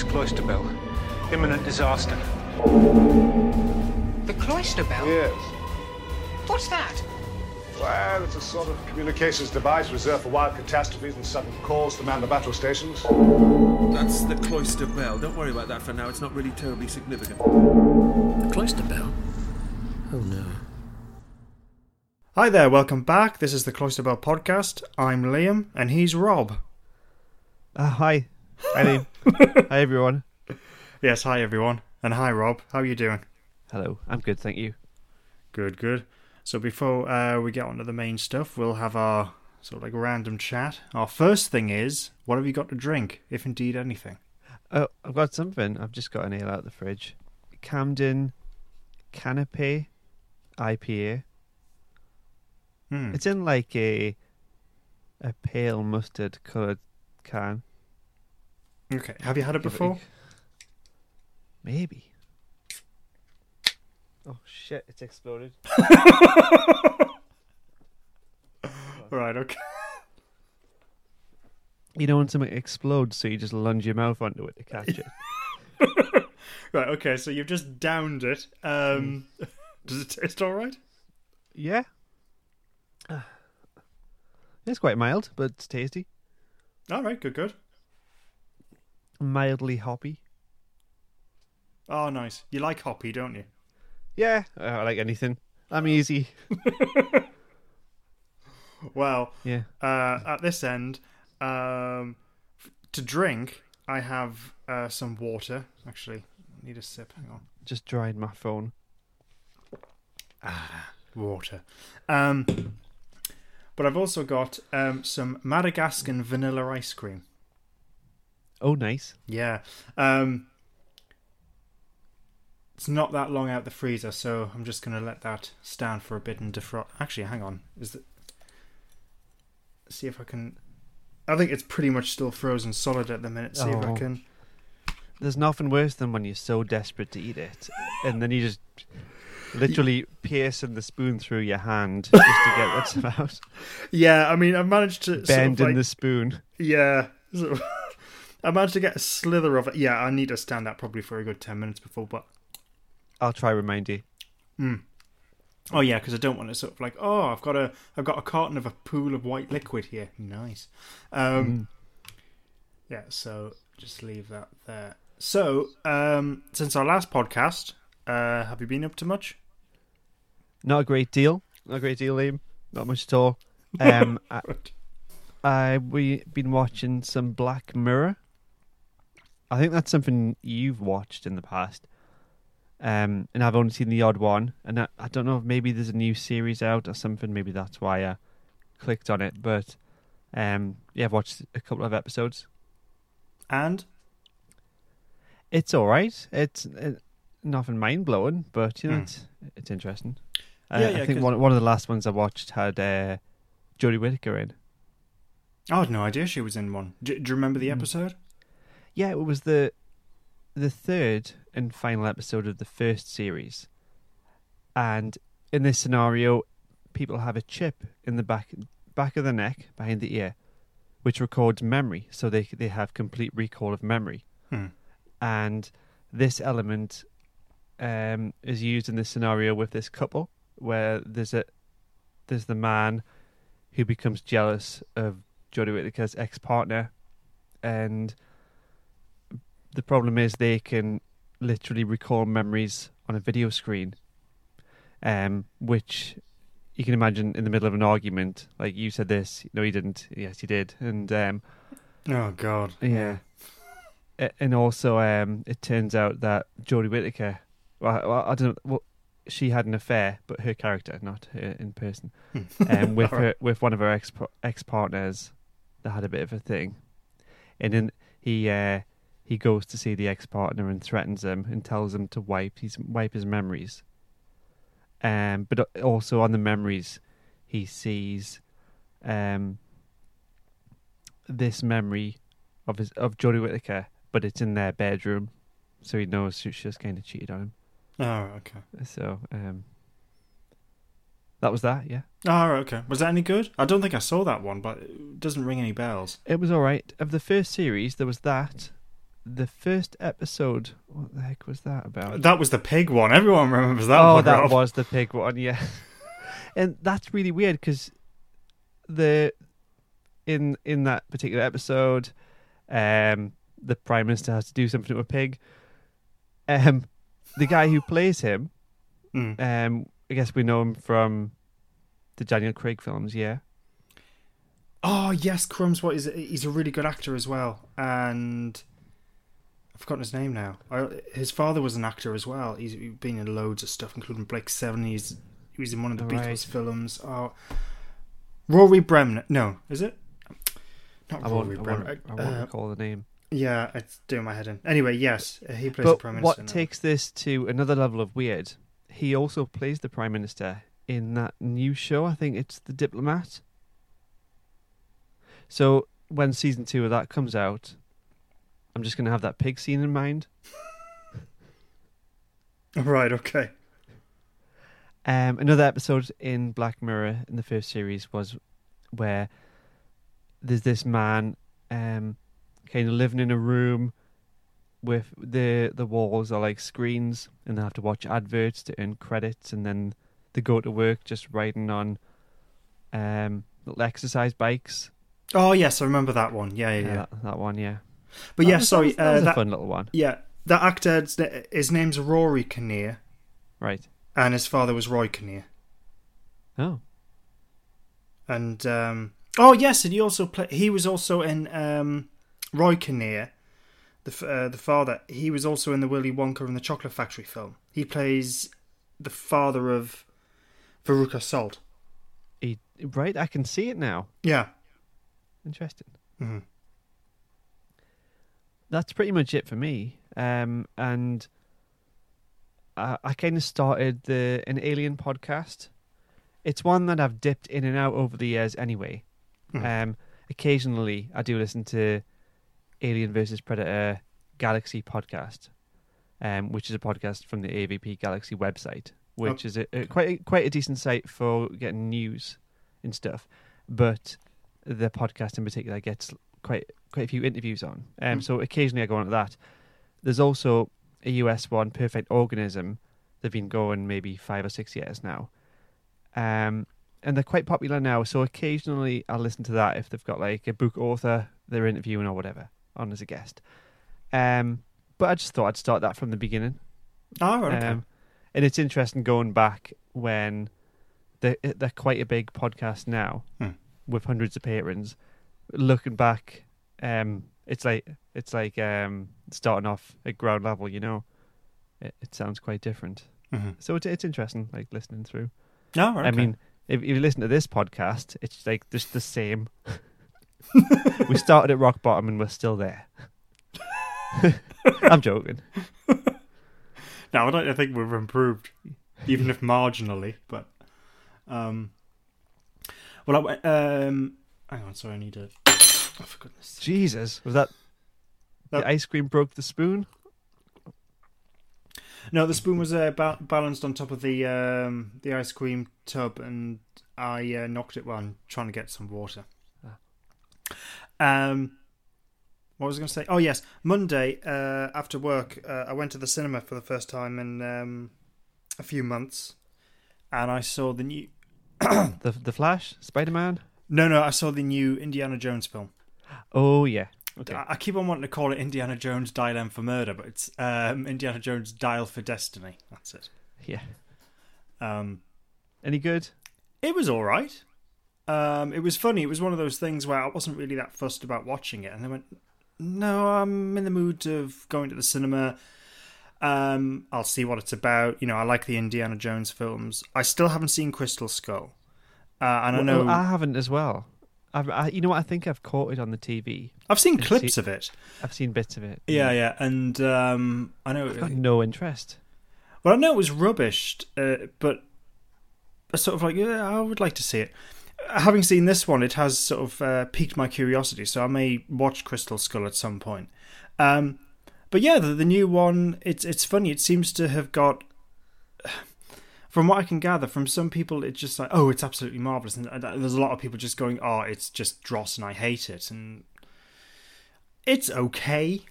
The cloister bell. Imminent disaster. The cloister bell? Yes. What's that? Well, it's a sort of communications device reserved for wild catastrophes and sudden calls to man the battle stations. That's the cloister bell. Don't worry about that for now. It's not really terribly significant. The cloister bell? Oh no. Hi there, welcome back. This is the Cloister Bell podcast. I'm Liam, and he's Rob. Uh, hi. Hi, hi, everyone. Yes, hi everyone, and hi Rob. How are you doing? Hello. I'm good, thank you. Good, good. So before uh, we get on to the main stuff, we'll have our sort of like random chat. Our first thing is, what have you got to drink, if indeed anything? Oh, I've got something. I've just got an ale out of the fridge. Camden Canopy IPA. Hmm. It's in like a a pale mustard coloured can. Okay, have you had it Give it a- before? Maybe. Oh shit! It's exploded. Right, okay. You know when something explodes, so you just lunge your mouth onto it to catch it. Right, okay, so you've just downed it. Um, does it taste alright? yeah. It's quite mild, but it's tasty. Alright, good, good. Mildly hoppy. Oh, nice. You like hoppy, don't you? Yeah, uh, I like anything. I'm easy. Well, Yeah. uh, at this end, um, to drink, I have uh, some water. Actually, I need a sip. Hang on. Just dried my phone. Ah, water. Um, but I've also got um, some Madagascan vanilla ice cream. Oh, nice. Yeah. Um, it's not that long out the freezer, so I'm just going to let that stand for a bit and defrost. Actually, hang on. Is that? See if I can. I think it's pretty much still frozen solid at the minute. See if I Oh. can. There's nothing worse than when you're so desperate to eat it, and then you just literally piercing the spoon through your hand just to get that stuff out. Yeah, I mean, I've managed to sort of, like- the spoon. Yeah. sort of- I managed to get a slither of it. Yeah, I need to stand that probably for a good ten minutes before, but I'll try remind you. Oh yeah, because I don't want to sort of like, oh, I've got a, I've got a carton of a pool of white liquid here. Nice. Um, Yeah, so just leave that there. So, um, since our last podcast, uh, have you been up to much? Not a great deal. Not a great deal, Liam. Not much at all. Um, I, I we been watching some Black Mirror. I think that's something you've watched in the past. Um, and I've only seen the odd one, and I, I don't know if maybe there's a new series out or something. Maybe that's why I clicked on it. But um, yeah, I've watched a couple of episodes. And It's all right. It's uh, nothing mind blowing, but you know, Hmm. it's it's interesting. Uh, Yeah, I think one one of the last ones I watched had uh, Jodie Whittaker in. I had no idea she was in one. Do, do you remember Hmm. the episode? Yeah, it was the the third and final episode of the first series. And in this scenario, people have a chip in the back back of the neck, behind the ear, which records memory, so they they have complete recall of memory. Hmm. And this element um, is used in this scenario with this couple, where there's a there's the man who becomes jealous of Jodie Whittaker's ex partner, and the problem is they can literally recall memories on a video screen, um, which you can imagine in the middle of an argument, like you said this, no, you didn't, yes, you did, and um, Oh God. yeah, and also um, it turns out that Jodie Whittaker, well, well, I don't know, well, she had an affair, but her character, not her in person, um, with her with one of her ex ex partners that had a bit of a thing, and then he uh, he goes to see the ex partner and threatens him and tells him to wipe his wipe his memories. Um, but also on the memories, he sees, um, this memory of his of Jodie Whittaker, but it's in their bedroom, so he knows she just kind of cheated on him. Oh, okay. So, um, That was that. Yeah, Oh, okay. Was that any good? I don't think I saw that one, but it doesn't ring any bells. it was all right. Of the first series, there was that. The first episode. What the heck was that about? That was the pig one. Everyone remembers that oh, one. that Rob. was the pig one. Yeah, and that's really weird because the in in that particular episode, um, the prime minister has to do something to a pig. Um, the guy who plays him, Mm. um, I guess we know him from the Daniel Craig films. Yeah, Oh yes, Crumbs. What is it? He's a really good actor as well, and I've forgotten his name now. I, his father was an actor as well. He's been in loads of stuff, including Blake Seven. He's he was in one of the Right. Beatles films. Oh, Rory Bremner. No, is it? Not I. Rory I won't, Bremner. I won't Uh, recall the name. yeah, it's doing my head in. Anyway, yes, he plays the But prime what minister. now. takes this to another level of weird? He also plays the prime minister in that new show. I think it's The Diplomat. So when season two of that comes out, I'm just going to have that pig scene in mind. Right. Okay. Um, another episode in Black Mirror in the first series was where there's this man um, kind of living in a room with the the walls are like screens, and they have to watch adverts to earn credits, and then they go to work just riding on um, little exercise bikes. Oh yes, I remember that one. Yeah, yeah, yeah. that, that one, yeah. But That yeah, was- sorry. that was, that uh, a fun little one, Yeah, that actor. His name's Rory Kinnear, right? and his father was Roy Kinnear. Oh, And um, oh yes, and he also played. He was also in um, Roy Kinnear, the uh, the father. He was also in the Willy Wonka and the Chocolate Factory film. He plays the father of Veruca Salt. he, right. I can see it now. Yeah. Interesting. Mhm. That's pretty much it for me. Um, and I, I kind of started the an Alien podcast. It's one that I've dipped in and out over the years anyway. Hmm. Um, occasionally, I do listen to Alien versus Predator Galaxy podcast, um, which is a podcast from the AVP Galaxy website, which Oh. is a, a quite a, quite a decent site for getting news and stuff. But the podcast in particular gets quite quite a few interviews on. Um, Mm. So occasionally I go on to that. There's also a US one, Perfect Organism. They've been going maybe five or six years now. Um, and they're quite popular now. So occasionally I'll listen to that if they've got like a book author they're interviewing or whatever on as a guest. Um, but I just thought I'd start that from the beginning. Oh, okay. Um, and it's interesting going back when they're, they're quite a big podcast now Hmm. with hundreds of patrons. Looking back, um, it's like it's like um, starting off at ground level. You know, it, it sounds quite different. Mhm. So it's it's interesting, like listening through. Oh, right, I mean, if, if you listen to this podcast, it's like just the same. we started at rock bottom and we're still there. I'm joking. No, I don't think we've improved, even if marginally. But, um, well, I, um, hang on, sorry, I need to. Oh, for goodness. sake. Jesus, was that That- the ice cream broke the spoon? No, the spoon was uh, ba- balanced on top of the um, the ice cream tub, and I uh, knocked it while I'm trying to get some water. Um, what was I going to say? Oh yes, Monday uh, after work, uh, I went to the cinema for the first time in um, a few months, and I saw the new. The the Flash, Spider Man. No, no, I saw the new Indiana Jones film. Oh yeah. Okay. I keep on wanting to call it Indiana Jones Dial M for Murder, but it's um, Indiana Jones Dial for Destiny. That's it. Yeah. Um, Any good? It was all right. Um, it was funny. It was one of those things where I wasn't really that fussed about watching it, and I went, "No, I'm in the mood of going to the cinema. Um, I'll see what it's about. You know, I like the Indiana Jones films. I still haven't seen Crystal Skull, uh, and I know I haven't as well. I've, I, you know what? I think I've caught it on the TV. I've seen I've clips seen- of it. I've seen bits of it. Yeah, yeah, and um, I know. I've got no interest. Well, I know it was rubbish, uh, but I sort of like, yeah, I would like to see it. Having seen this one, it has sort of uh, piqued my curiosity, so I may watch Crystal Skull at some point. Um, but yeah, the, the new one, it's it's funny. It seems to have got. From what I can gather from some people, it's just like, oh, it's absolutely marvelous, and uh, there's a lot of people just going, oh, it's just dross and I hate it, and it's okay.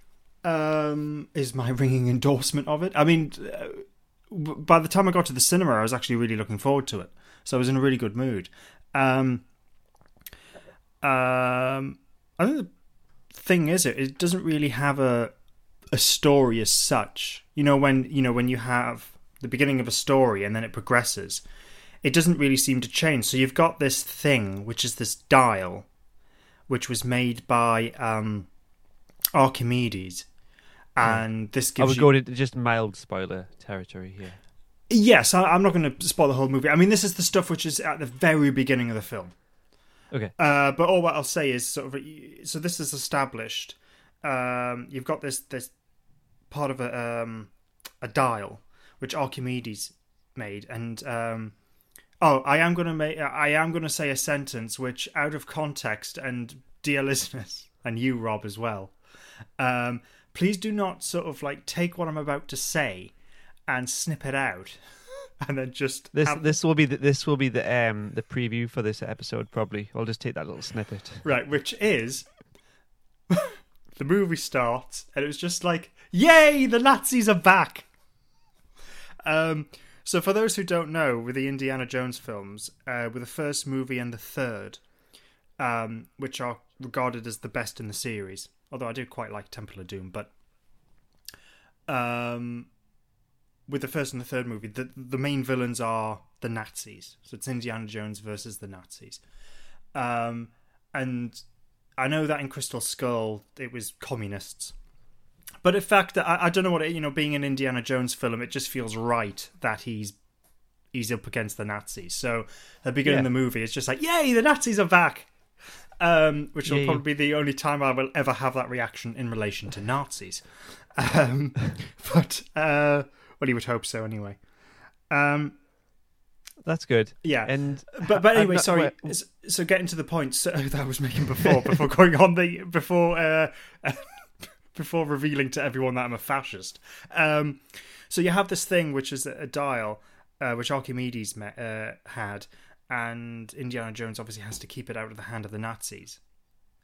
Um, is my ringing endorsement of it? I mean, uh, by the time I got to the cinema, I was actually really looking forward to it, so I was in a really good mood. Um, um, I think the thing is, it it doesn't really have a a story as such. You know, when you know when you have the beginning of a story and then it progresses, it doesn't really seem to change. So you've got this thing, which is this dial, which was made by um, Archimedes, and this gives I would you. go into just mild spoiler territory here. Yes, I, I'm not going to spoil the whole movie. I mean, this is the stuff which is at the very beginning of the film. Okay. Uh, but all what I'll say is sort of so this is established. Um, you've got this this part of a um, a dial which Archimedes made, and um, oh, I am gonna make I am gonna say a sentence which, out of context, and dear listeners, and you Rob as well, um, please do not sort of like take what I'm about to say and snip it out, and then just This have- this will be the, this will be the um the preview for this episode probably. I'll just take that little snippet. Right, which is the movie starts and it was just like, "Yay, the Nazis are back!" Um, so for those who don't know, with the Indiana Jones films, uh, with the first movie and the third, um, which are regarded as the best in the series, although I do quite like Temple of Doom, but um, with the first and the third movie, the the main villains are the Nazis. So it's Indiana Jones versus the Nazis. Um, and I know that in Crystal Skull it was communists. But in fact, I, I don't know what it, you know. Being an Indiana Jones film, it just feels right that he's he's up against the Nazis. So at the beginning Yeah. of the movie, it's just like, "Yay, the Nazis are back!" Um, which will Yay. probably be the only time I will ever have that reaction in relation to Nazis. Um, but uh, well, you would hope so anyway. Um, That's good. yeah, And but but anyway, not- sorry. wait, So, so getting to the point so, that I was making before, before going on the before uh, before revealing to everyone that I'm a fascist. Um, so you have this thing which is a dial, uh, which Archimedes me- uh, had, and Indiana Jones obviously has to keep it out of the hand of the Nazis.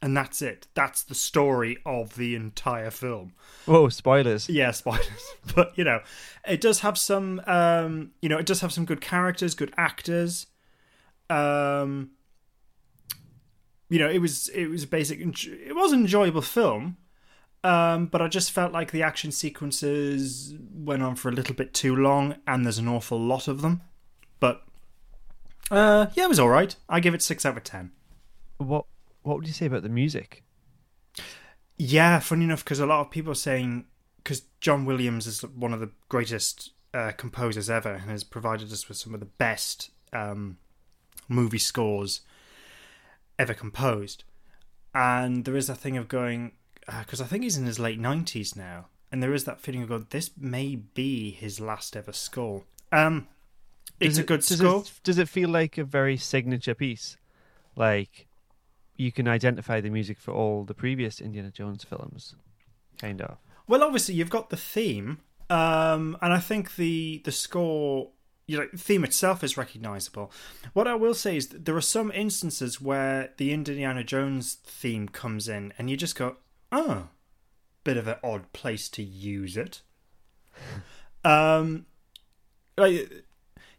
And that's it. That's the story of the entire film. Whoa, spoilers. Yeah, spoilers. But you know, it does have some. Um, you know, it does have some good characters, good actors. Um, you know, it was it was a basic. It was an enjoyable film. Um, but I just felt like the action sequences went on for a little bit too long, and there's an awful lot of them. But uh, yeah, it was all right. I give it six out of ten. What what would you say about the music? Yeah, funny enough, because a lot of people are saying because John Williams is one of the greatest uh, composers ever and has provided us with some of the best um, movie scores ever composed. And there is a thing of going because I think he's in his late nineties now, and there is that feeling of God, this may be his last ever score. Um, it's Does a good does score. It, does it feel like a very signature piece? Like you can identify the music for all the previous Indiana Jones films, kind of. Well, obviously you've got the theme, um, and I think the the score, you know, the theme itself is recognizable. What I will say is that there are some instances where the Indiana Jones theme comes in, and you just go, "Oh, bit of an odd place to use it." um, like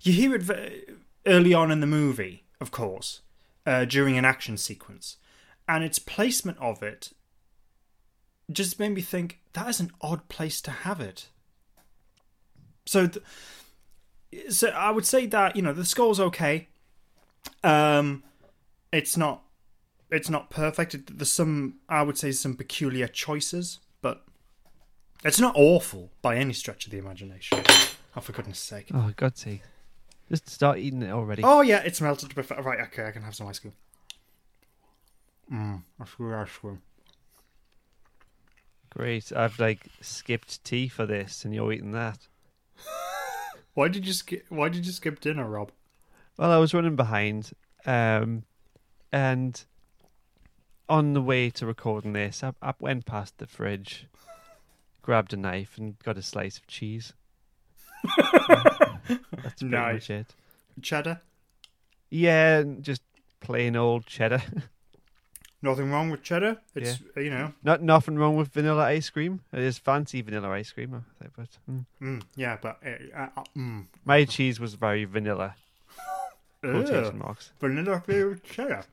you hear it early on in the movie, of course, uh, during an action sequence, and its placement of it just made me think that is an odd place to have it. So, th- so I would say that you know the score's okay. Um, it's not, it's not perfect. It- There's some, I would say, some peculiar choices, but it's not awful by any stretch of the imagination. Oh, for goodness' sake! Oh, God's sake! Just start eating it already. Oh yeah, it's melted. Right, okay, I can have some ice cream. Mmm, ice cream, ice cream. Great. I've like skipped tea for this, and you're eating that. Why did you skip? Why did you skip dinner, Rob? Well, I was running behind, um, and on the way to recording this, I, I went past the fridge, grabbed a knife, and got a slice of cheese. That's pretty Nice. much it. Cheddar. Yeah, just plain old cheddar. Nothing wrong with cheddar. It's you know. Not nothing wrong with vanilla ice cream. It is fancy vanilla ice cream, I think, but mm. Mm, yeah, but uh, uh, mm. my cheese was very vanilla. Marks. vanilla flavored cheddar.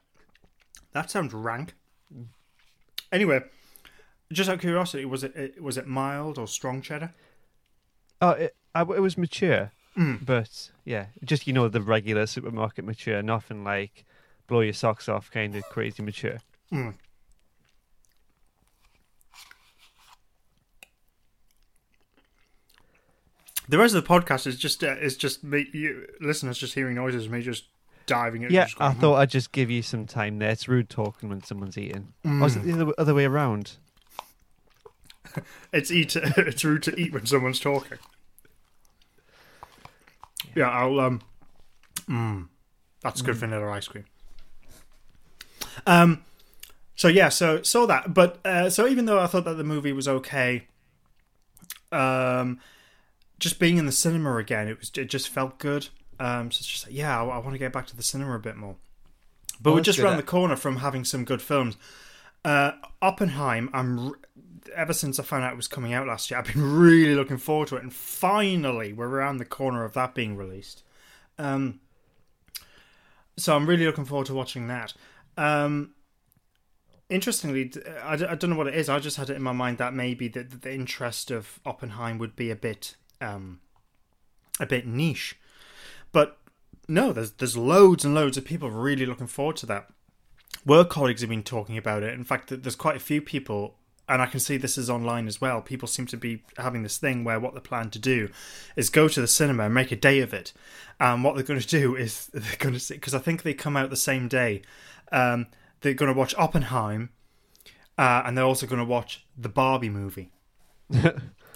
That sounds rank. Anyway, just out of curiosity, was it, it was it mild or strong cheddar? Oh, it, I, it was mature, Mm. but yeah, just you know the regular supermarket mature, nothing like blow your socks off kind of crazy mature. Mm. The rest of the podcast is just uh, is just me, you listeners just hearing noises, me just diving in. Yeah, I going, thought I'd just give you some time there. It's rude talking when someone's eating. Mm. Or is it the other, other way around? It's eat. It's rude to eat when someone's talking. Yeah, I'll. um mm, That's good vanilla ice cream. Um, so yeah, so saw that, but uh, so even though I thought that the movie was okay, um, just being in the cinema again, it was it just felt good. Um, so it's just like, yeah, I, I want to get back to the cinema a bit more. But Well, we're just around the corner from having some good films. Uh, Oppenheim, I'm ever since I found out it was coming out last year, I've been really looking forward to it, and finally we're around the corner of that being released. Um, so I'm really looking forward to watching that. Um, interestingly, d- I, d- I don't know what it is. I just had it in my mind that maybe the, the interest of Oppenheim would be a bit, um, a bit niche, but no, there's there's loads and loads of people really looking forward to that. Work colleagues have been talking about it. In fact, th- there's quite a few people, and I can see this is online as well. People seem to be having this thing where what they plan to do is go to the cinema and make a day of it. And what they're going to do is they're going to see because I think they come out the same day. Um, they're going to watch Oppenheim, uh, and they're also going to watch the Barbie movie.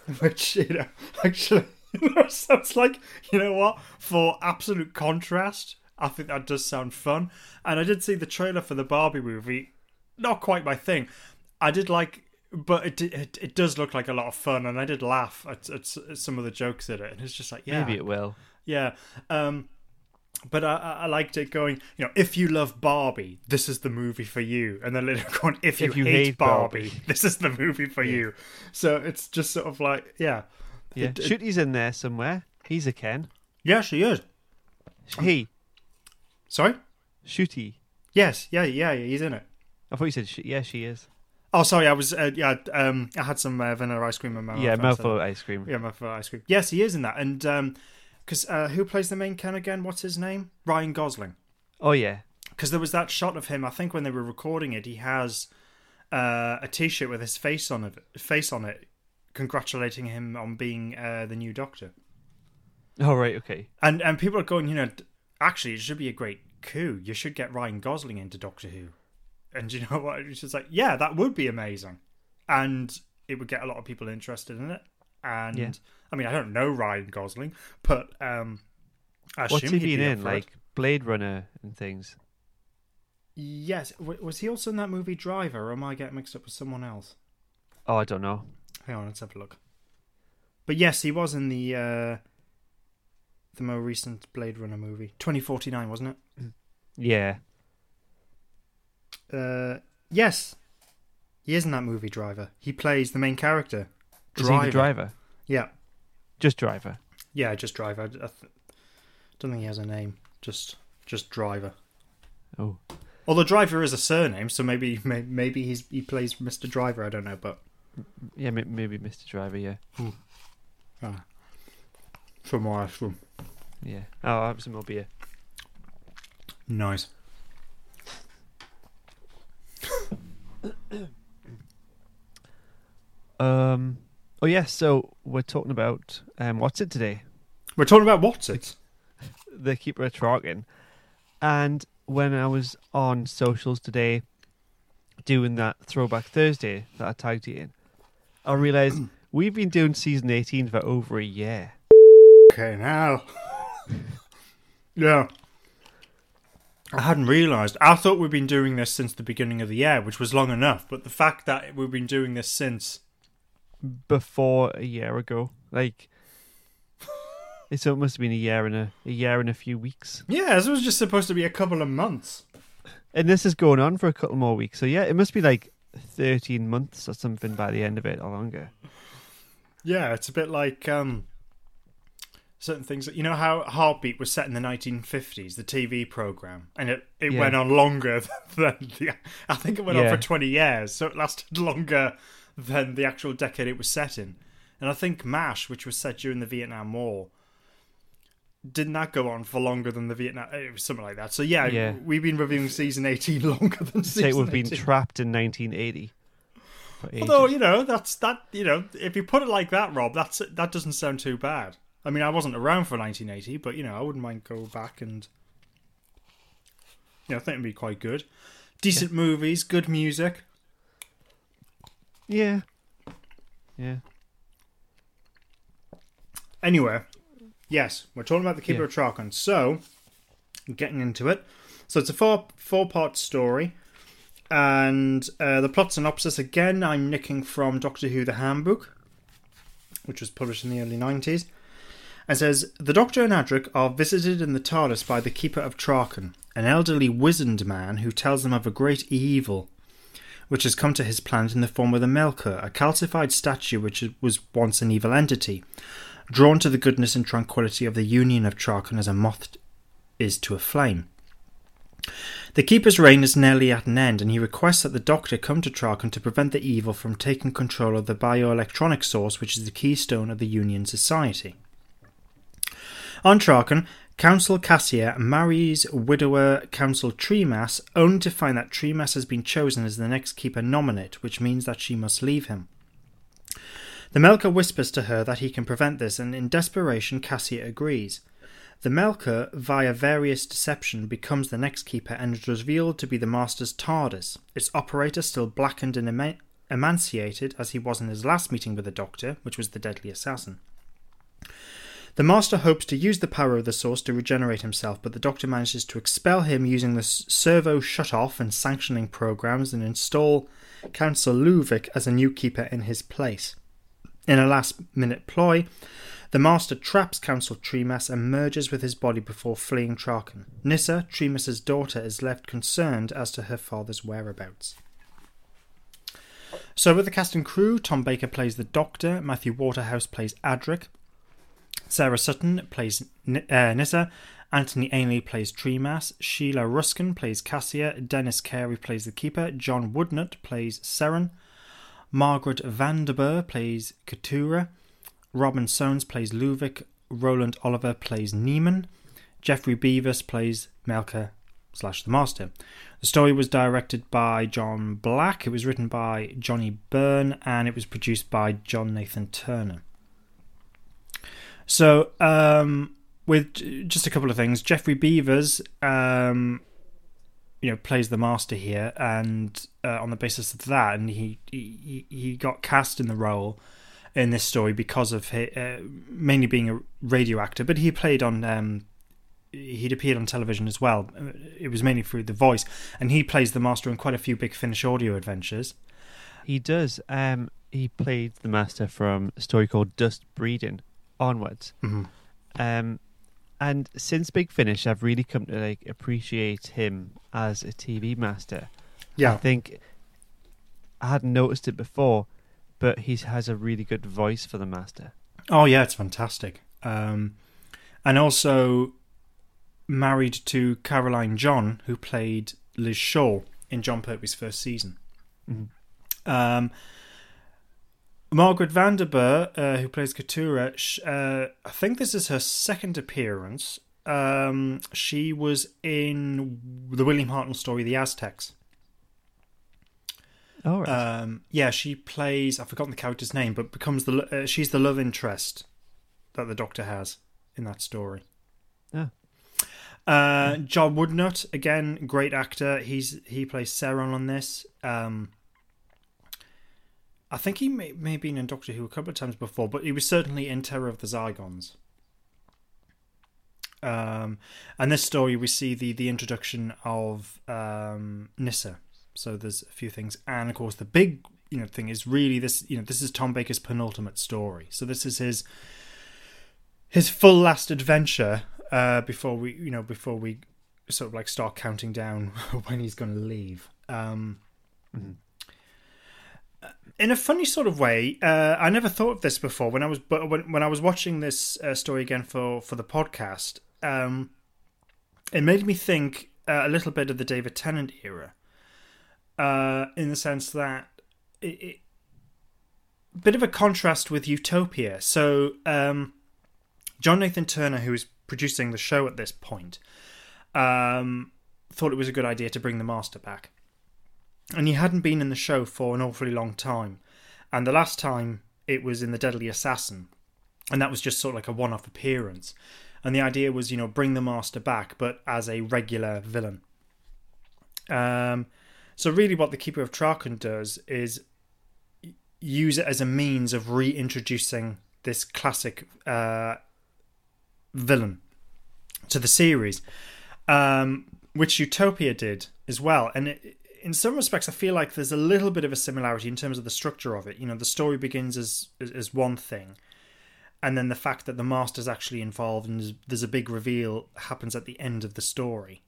Which you know, actually, sounds like you know what for absolute contrast. I think that does sound fun, and I did see the trailer for the Barbie movie. Not quite my thing. I did like, but it it, it does look like a lot of fun, and I did laugh at, at, at some of the jokes in it. And it's just like, yeah, Maybe it will. yeah. Um, but I, I liked it going, you know, if you love Barbie, this is the movie for you. And then later on, if you, If you hate, hate Barbie, Barbie. this is the movie for you. So it's just sort of like, yeah. Yeah, It- Ncuti's in there somewhere. He's a Ken. Yeah, she is. He, Sorry? Ncuti. Yes, yeah, yeah, yeah, he's in it. I thought you said she. Yeah, she is. Oh, sorry, I was, uh, yeah, um, I had some uh, vanilla ice cream in my mouth. yeah, mouthful of ice cream. Yeah, mouthful of ice cream. Yes, he is in that. And, um, because uh, who plays the main Ken again? What's his name? Ryan Gosling. Oh yeah, because there was that shot of him. I think when they were recording it, he has uh, a T-shirt with his face on it, face on it, congratulating him on being uh, the new Doctor. Oh right, okay. And and people are going, you know, actually, it should be a great coup. You should get Ryan Gosling into Doctor Who. And you know what? It's just like, yeah, that would be amazing, and it would get a lot of people interested in it. And Yeah. I mean, I don't know Ryan Gosling, but um, I What's assume he he'd been in? Like Blade Runner and things. Yes, w- was he also in that movie Driver, or am I getting mixed up with someone else? Oh, I don't know. Hang on, let's have a look. But yes, he was in the uh, the more recent Blade Runner movie, twenty forty nine, wasn't it? Yeah. Uh, yes, he is in that movie Driver. He plays the main character. Is he the driver? Yeah, Just driver. yeah, just Driver. I, I th- don't think he has a name. Just just Driver. Oh. Although Driver is a surname, so maybe may- maybe he's he plays Mr. Driver. I don't know, but Yeah, may- maybe Mr. Driver. Yeah. from what I've from Yeah. Oh, I'll have some more beer. nice. Um. Oh yeah. So we're Traken about um. What's it today? We're talking about what's it? the keeper of talking. And when I was on socials today doing that throwback Thursday that I tagged you in, I realised we've been doing season 18 for over a year. Okay, now. yeah. I hadn't realised. I thought we'd been doing this since the beginning of the year, which was long enough. But the fact that we've been doing this since. Before a year ago. Like, So it must have been a year and a, a year and a few weeks. Yeah, this was just supposed to be a couple of months. And this is going on for a couple more weeks. So yeah, it must be like 13 months or something by the end of it or longer. Yeah, it's a bit like um, certain things. that- You know how Heartbeat was set in the 1950s, the TV program, and it, it Yeah. went on longer than the. I think it went on for 20 years, so it lasted longer than the actual decade it was set in. And I think MASH, which was set during the Vietnam War, didn't that go on for longer than the Vietnam? Eh, it was something like that. So yeah, Yeah. we've been reviewing season 18 longer than season. Say season we've been 18. trapped in 1980. Although you know that's that you know if you put it like that, Rob, that's that doesn't sound too bad. I mean, I wasn't around for 1980, but you know, I wouldn't mind go back and you know, I think it'd be quite good. Decent movies, good music. Yeah. Yeah. Anyway, yes, we're talking about the Keeper Yeah. of Traken. So, getting into it. So it's a four four part story, and uh, the plot synopsis again. I'm nicking from Doctor Who: The Handbook, which was published in the early '90s. and says the Doctor and Adric are visited in the TARDIS by the Keeper of Traken, an elderly wizened man who tells them of a great evil which has come to his planet in the form of the Melkur, a calcified statue which was once an evil entity, drawn to the goodness and tranquility of the union of Traken as a moth is to a flame. The Keeper's reign is nearly at an end, and he requests that the Doctor come to Traken to prevent the evil from taking control of the bioelectronic source which is the keystone of the Union Society. On Traken, Consul Cassia marries widower Consul Tremas, only to find that Tremas has been chosen as the next Keeper nominate, which means that she must leave him. The Melkur whispers to her that he can prevent this, and in desperation, Cassia agrees. The Melkur, via various deception, becomes the next Keeper and is revealed to be the Master's TARDIS, its operator still blackened and eman- emaciated as he was in his last meeting with the Doctor, which was the deadly assassin. The Master hopes to use the power of the Source to regenerate himself, but the Doctor manages to expel him using the servo shut off and sanctioning programs and install Consul Luvic as a new keeper in his place. In a last minute ploy, the Master traps Consul Tremas and merges with his body before fleeing Traken. Nyssa, Tremas's daughter, is left concerned as to her father's whereabouts. So, with the cast and crew, Tom Baker plays the Doctor, Matthew Waterhouse plays Adric, Sarah Sutton plays uh, Nyssa, Anthony Ainley plays Tremas, Sheila Ruskin plays Cassia, Dennis Carey plays the Keeper, John Woodnutt plays Seron, Margaret Van der Burgh plays Keturah, Robin Soames plays Luvic, Roland Oliver plays Neman, Geoffrey Beevers plays Melkur slash the Master. The story was directed by John Black, it was written by Johnny Byrne, and it was produced by John Nathan Turner. So, um, with just a couple of things, Jeffrey Beavers, um, you know, plays the master here, and uh, on the basis of that, and he, he he got cast in the role in this story because of hi uh, mainly being a radio actor, but he played on. Um, He'd appeared on television as well. Uh, It was mainly through the voice, and he plays the master in quite a few Big Finish audio adventures. He does. Um, he played the master from a story called Dust Breeding onwards. Mhm. Um, and since Big Finish, I've really come to like appreciate him as a TV master. Yeah, I think I hadn't noticed it before, but he has a really good voice for the master. Oh yeah, it's fantastic. Um, and also married to Caroline John, who played Liz Shaw in Jon Pertwee's first season. Um, Margaret Van der Burgh, uh, who plays Keturah, sh- uh, I think this is her second appearance. Um, she was in the William Hartnell story, The Aztecs. All right. Um, yeah, she plays. I've forgotten the character's name, but becomes the uh, she's the love interest that the Doctor has in that story. Ah. Uh, John Woodnutt again, great actor. He's he plays Seron on this. Um, I think he may, may have been in Doctor Who a couple of times before, but he was certainly in Terror of the Zygons. Um, and this story we see the the introduction of um, Nyssa. So there's a few things, and of course the big you know thing is really this. You know this is Tom Baker's penultimate story. So this is his his full last adventure uh, before we, you know, before we sort of like start counting down when he's going to leave. Um, In a funny sort of way, uh, I never thought of this before. When I was, but when when I was watching this uh, story again for for the podcast, um, it made me think uh, a little bit of the David Tennant era, uh, in the sense that it, it, bit of a contrast with Utopia. So, um, John Nathan Turner, who is producing the show at this point, um, thought it was a good idea to bring the Master back, and he hadn't been in the show for an awfully long time, and the last time it was in the Deadly Assassin, and that was just sort of like a one-off appearance. And the idea was, you know, bring the Master back, but as a regular villain. Um, so really, what the Keeper of Traken does is use it as a means of reintroducing this classic uh, villain to the series, um, which Utopia did as well. And it, in some respects, I feel like there's a little bit of a similarity in terms of the structure of it. You know, the story begins as as, one thing, and then the fact that the master's actually involved and there's, there's a big reveal happens at the end of the story.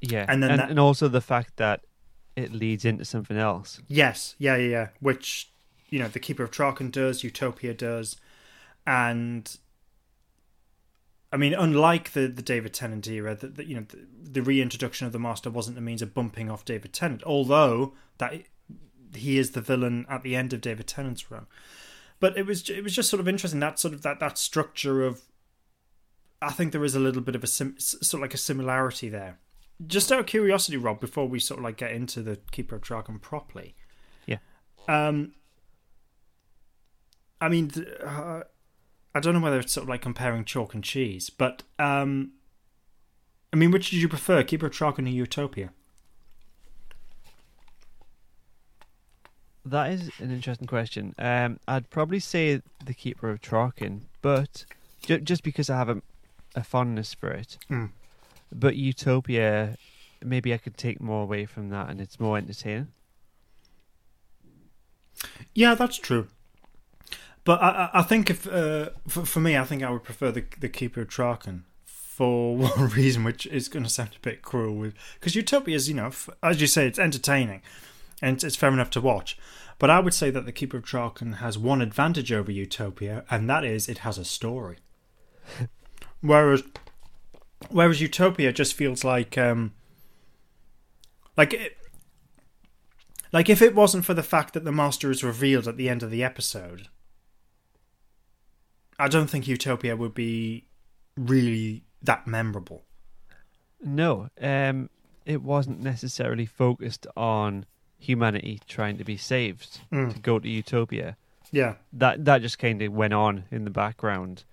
Yeah, And then and, that- and also the fact that it leads into something else. Yes, yeah, yeah, yeah. Which you know, the Keeper of Traken does, Utopia does, and I mean, unlike the the David Tennant era, that the, you know, the, the reintroduction of the Master wasn't a means of bumping off David Tennant, although that he is the villain at the end of David Tennant's run. But it was it was just sort of interesting that sort of that that structure of. I think there is a little bit of a sim, sort of like a similarity there. Just out of curiosity, Rob, before we sort of like get into the Keeper of Traken properly, Yeah. um, I mean, uh, I don't know whether it's sort of like comparing chalk and cheese, but um, I mean, which did you prefer, Keeper of Traken or Utopia? That is an interesting question. Um, I'd probably say the Keeper of Traken, but ju- just because I have a, a fondness for it. Mm. But Utopia, maybe I could take more away from that, and it's more entertaining. Yeah, that's true. But I, I- think if uh, for, for me, I think I would prefer the the Keeper of Traken for one reason, which is going to sound a bit cruel, because Utopia is, you know, as you say, it's entertaining and it's, it's fair enough to watch. But I would say that the Keeper of Traken has one advantage over Utopia, and that is it has a story. whereas, whereas Utopia just feels like, um, like it, like if it wasn't for the fact that the master is revealed at the end of the episode, I don't think Utopia would be really that memorable. No, um, it wasn't necessarily focused on humanity trying to be saved Mm. to go to Utopia. Yeah, That that just kind of went on in the background,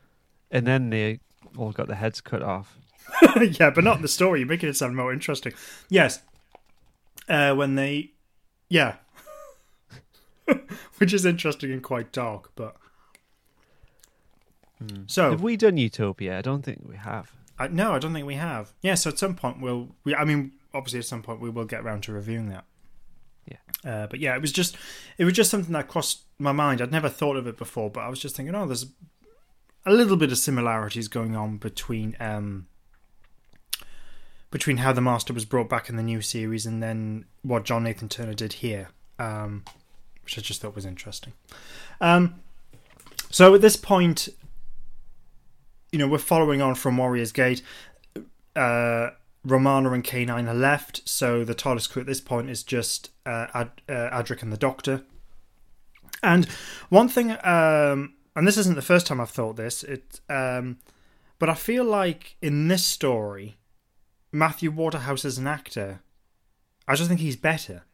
and then they all got their heads cut off. yeah, but not in the story. You're making it sound more interesting. Yes, uh, when they, yeah, which is interesting and quite dark. But so Have we done Utopia? I don't think we have. I, no, I don't think we have. Yeah, so at some point we'll. We, I mean, obviously, at some point we will get around to reviewing that. Yeah. Uh, but yeah, it was just, it was just something that crossed my mind. I'd never thought of it before, but I was just thinking, oh, there's a little bit of similarities going on between um, between how the Master was brought back in the new series and then what John Nathan Turner did here, um, which I just thought was interesting. Um, so at this point, you know, we're following on from Warriors Gate. Uh, Romana and K9 are left, so the TARDIS crew at this point is just uh, Ad- uh, Adric and the Doctor. And one thing, um, and this isn't the first time I've thought this, it, um, but I feel like in this story, Matthew Waterhouse as an actor, I just think he's better.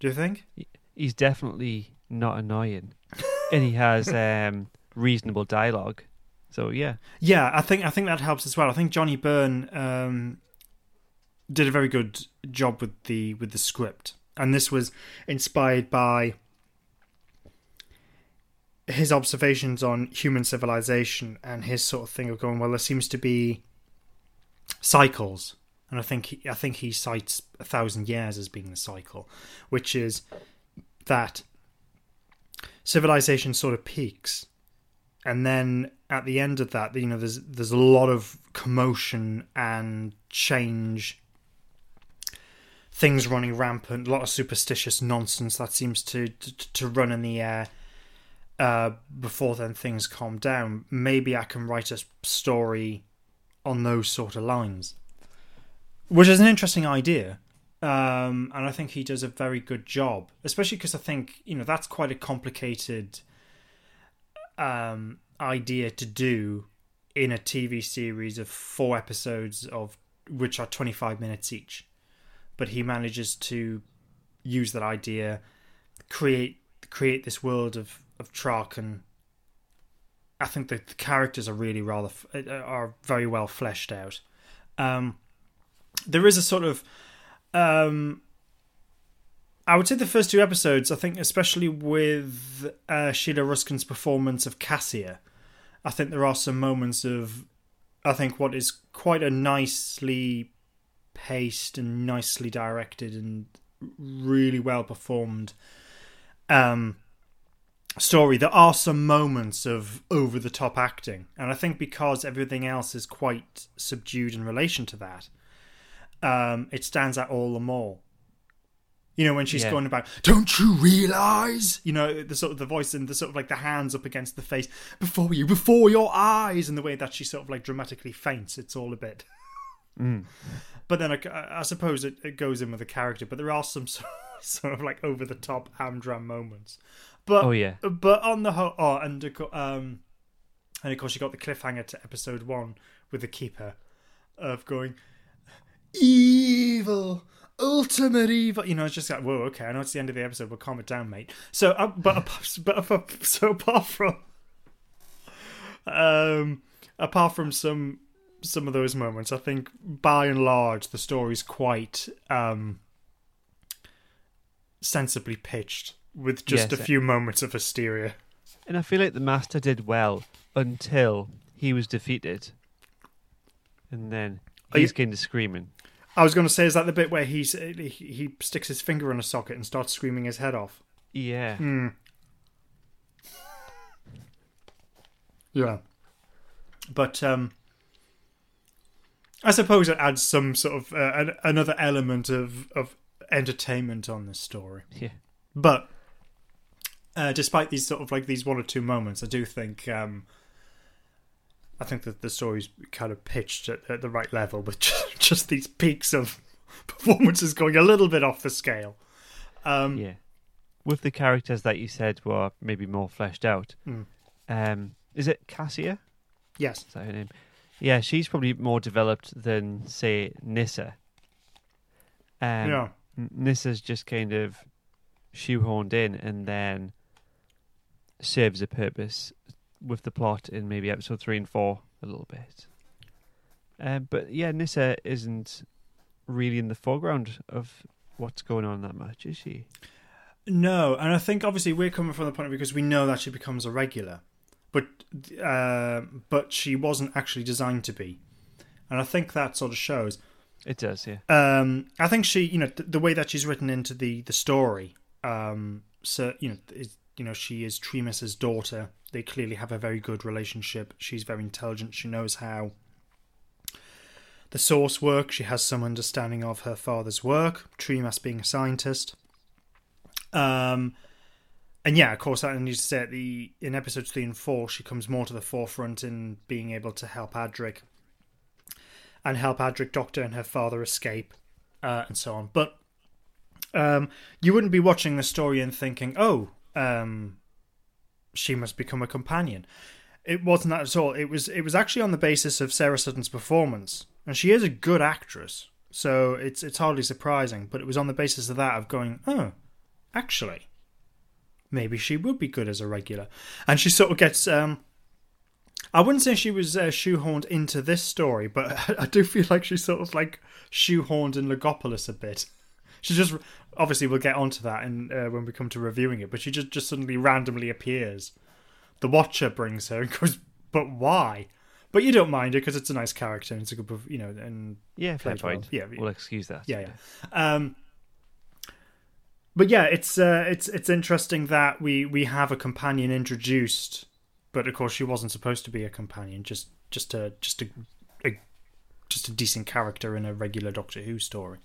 Do you think? He's definitely not annoying, and he has um, reasonable dialogue. So yeah, Yeah, I think I think that helps as well. I think Johnny Byrne um, did a very good job with the with the script, and this was inspired by his observations on human civilization and his sort of thing of going. Well, there seems to be cycles, and I think he, I think he cites a thousand years as being the cycle, which is that civilization sort of peaks and then at the end of that, you know, there's there's a lot of commotion and change, things running rampant, a lot of superstitious nonsense that seems to to, to run in the air. Uh, before then, things calm down. Maybe I can write a story on those sort of lines, which is an interesting idea. Um, and I think he does a very good job, especially because I think you know that's quite a complicated um, idea to do in a TV series of four episodes of which are 25 minutes each. But he manages to use that idea, create create this world of of Traken, and I think the, the characters are really rather uh, are very well fleshed out. Um, there is a sort of um, I would say the first two episodes, I think, especially with uh, Sheila Ruskin's performance of Cassia, I think there are some moments of, I think, what is quite a nicely paced and nicely directed and really well performed um, story. There are some moments of over the top acting, and I think because everything else is quite subdued in relation to that, um, it stands out all the more. You know, when she's Yeah. going about, don't you realize? You know, the sort of the voice and the sort of like the hands up against the face before you, before your eyes, and the way that she sort of like dramatically faints. It's all a bit. But then I, I suppose it, it goes in with the character. But there are some sort of like over the top Amdram moments. But Oh, yeah. but on the whole, oh, and um, and of course you got the cliffhanger to episode one with the keeper of going evil, ultimate evil. You know, it's just like whoa, okay, I know it's the end of the episode, but calm it down, mate. So, uh, but apart- but so apart from um, apart from some some of those moments, I think by and large the story's quite um sensibly pitched with just Yes. a few moments of hysteria. And I feel like the Master did well until he was defeated. And then he's you- kind of screaming. I was going to say, is that the bit where he's, he he sticks his finger in a socket and starts screaming his head off? Yeah. Hmm. Yeah, but um, I suppose it adds some sort of uh, an, another element of of entertainment on this story. Yeah. But uh, despite these sort of like these one or two moments, I do think um, I think that the story's kind of pitched at, at the right level with just, just these peaks of performances going a little bit off the scale. Um, Yeah. With the characters that you said were maybe more fleshed out. Mm. Um, is it Cassia? Yes. Is that her name? Yeah, she's probably more developed than, say, Nyssa. Um, yeah. Nyssa's just kind of shoehorned in and then serves a purpose with the plot in maybe episode three and four a little bit. Um, but yeah, Nyssa isn't really in the foreground of what's going on that much, is she? No, and I think obviously we're coming from the point of because we know that she becomes a regular, but uh, but she wasn't actually designed to be, and I think that sort of shows. It does, yeah. Um, I think she, you know, th- the way that she's written into the the story, um, so you know, is, you know, she is Tremas's daughter. They clearly have a very good relationship. She's very intelligent. She knows how the source works. She has some understanding of her father's work. Tremas being a scientist. Um, and yeah, of course, I need to say at the in episodes three and four, she comes more to the forefront in being able to help Adric and help Adric Doctor and her father escape, uh, and so on. But um, you wouldn't be watching the story and thinking, "Oh, um, she must become a companion." It wasn't that at all. It was it was actually on the basis of Sarah Sutton's performance, and she is a good actress, so it's it's hardly surprising. But it was on the basis of that of going, "Oh, actually." Maybe she would be good as a regular, and she sort of gets um, I wouldn't say she was uh, shoehorned into this story, but I do feel like she's sort of like shoehorned in Logopolis a bit. She just obviously we'll get onto that in, uh, when we come to reviewing it, but she just just suddenly randomly appears. The Watcher brings her and goes, "But why?" But you don't mind it because it's a nice character and it's a good, you know, and Yeah, fair Played well. Yeah, we'll excuse that. yeah, yeah. Um, but yeah, it's uh, it's it's interesting that we we have a companion introduced but of course she wasn't supposed to be a companion. Just just a just a, a just a decent character in a regular Doctor Who story.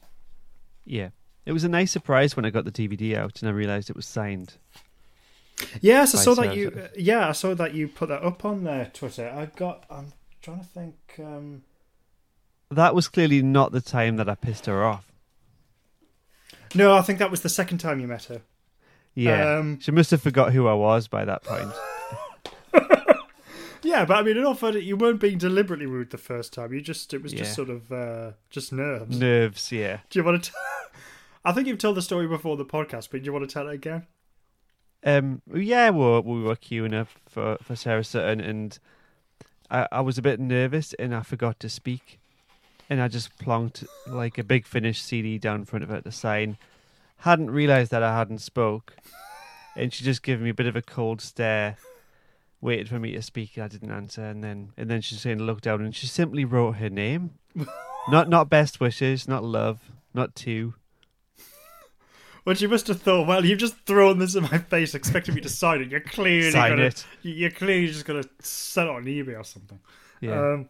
Yeah. It was a nice surprise when I got the DVD out and I realised it was signed. Yes, I saw that you. Sarah. Yeah, I saw that you put that up on uh, Twitter. I got. I'm trying to think. Um, That was clearly not the time that I pissed her off. no, I think that was the second time you met her. Yeah. Um, she must have forgot who I was by that point. Yeah, but I mean, in all fairness, you weren't being deliberately rude the first time. You just it was Yeah. just sort of uh, just nerves. Nerves, yeah. Do you want to? T- I think you've told the story before the podcast, but do you want to tell it again? Um, yeah, we were, we were queuing up for, for Sarah Sutton, and I, I was a bit nervous, and I forgot to speak, and I just plonked like a Big Finish CD down in front of her to sign. Hadn't realised that I hadn't spoke, and she just gave me a bit of a cold stare, waited for me to speak, and I didn't answer, and then and then she saying look down, and she simply wrote her name, not not best wishes, not love, not two. Well, she must have thought, well, you've just thrown this in my face, expecting me to sign it. You're clearly Sign gonna, it. you- You're clearly just gonna sell it on eBay or something. Yeah. Um,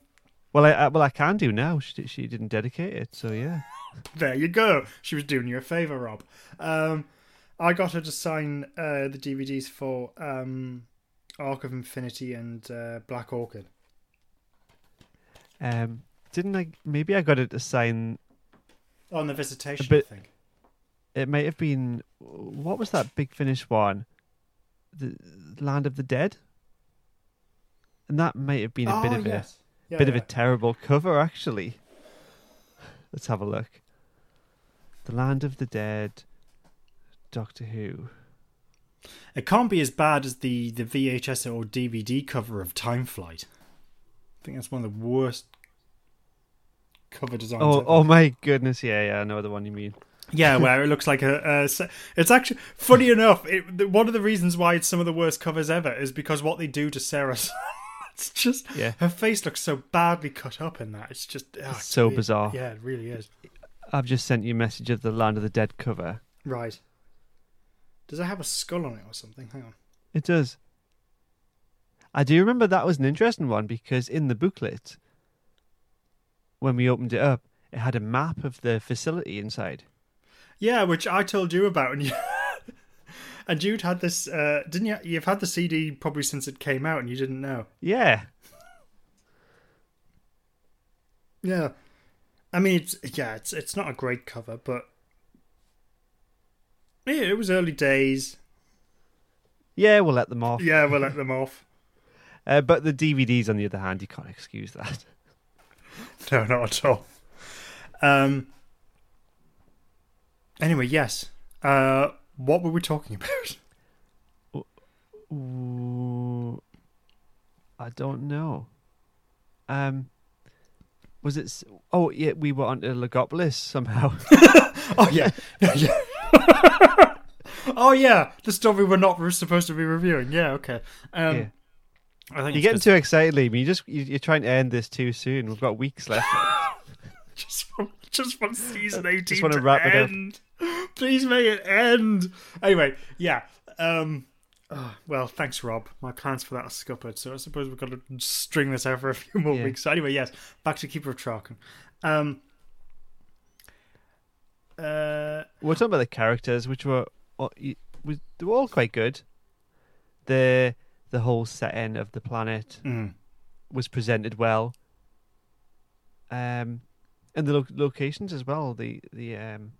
well, I, I well I can do now. She she didn't dedicate it, so yeah. There you go. She was doing you a favour, Rob. Um, I got her to sign uh, the DVDs for um, Arc of Infinity and uh, Black Orchid. Um, didn't I? Maybe I got it to sign. On the Visitation, bit- I think. It might have been. What was that Big Finish one? The Land of the Dead. And that might have been a bit Oh, of yes. a Yeah, bit of a terrible cover, actually. Let's have a look. The Land of the Dead. Doctor Who. It can't be as bad as the, the VHS or DVD cover of Time Flight. I think that's one of the worst cover designs. Oh, ever. oh my goodness! Yeah, yeah, I know the one you mean. Yeah, where it looks like a. a it's actually funny enough. It, one of the reasons why it's some of the worst covers ever is because what they do to Sarah. it's just Yeah. her face looks so badly cut up in that. It's just oh, it's so bizarre. Yeah, it really is. I've just sent you a message of the Land of the Dead cover. Right. Does it have a skull on it or something? Hang on. It does. I do remember that was an interesting one because in the booklet, when we opened it up, it had a map of the facility inside. Yeah, which I told you about, and you, and you'd had this, uh, didn't you? You've had the CD probably since it came out, and you didn't know. Yeah. Yeah, I mean, it's yeah, it's it's not a great cover, but yeah, it was early days. Yeah, we'll let them off. Yeah, we'll let them off. Uh, but the DVDs, on the other hand, you can't excuse that. No, not at all. Um. Anyway, yes. Uh, what were we talking about? Ooh, I don't know. Um, was it? s- Oh, yeah, we were on to Logopolis somehow. Oh yeah, yeah. oh yeah, the story we're not supposed to be reviewing. Yeah, okay. Um, Yeah. I think You're it's getting too excited, Liam. You just you- you're trying to end this too soon. We've got weeks left. just want, just want season eighteen wanna to wrap it up. end. Please make it end. Anyway, yeah. Um. oh, well, thanks, Rob. My plans for that are scuppered, so I suppose we've got to string this out for a few more Yeah. weeks. So anyway, yes, back to Keeper of Traken. Um. Uh. we're talking about the characters, which were, they were all quite good. The the whole setting of the planet mm, was presented well. Um, and the lo- locations as well. The the um,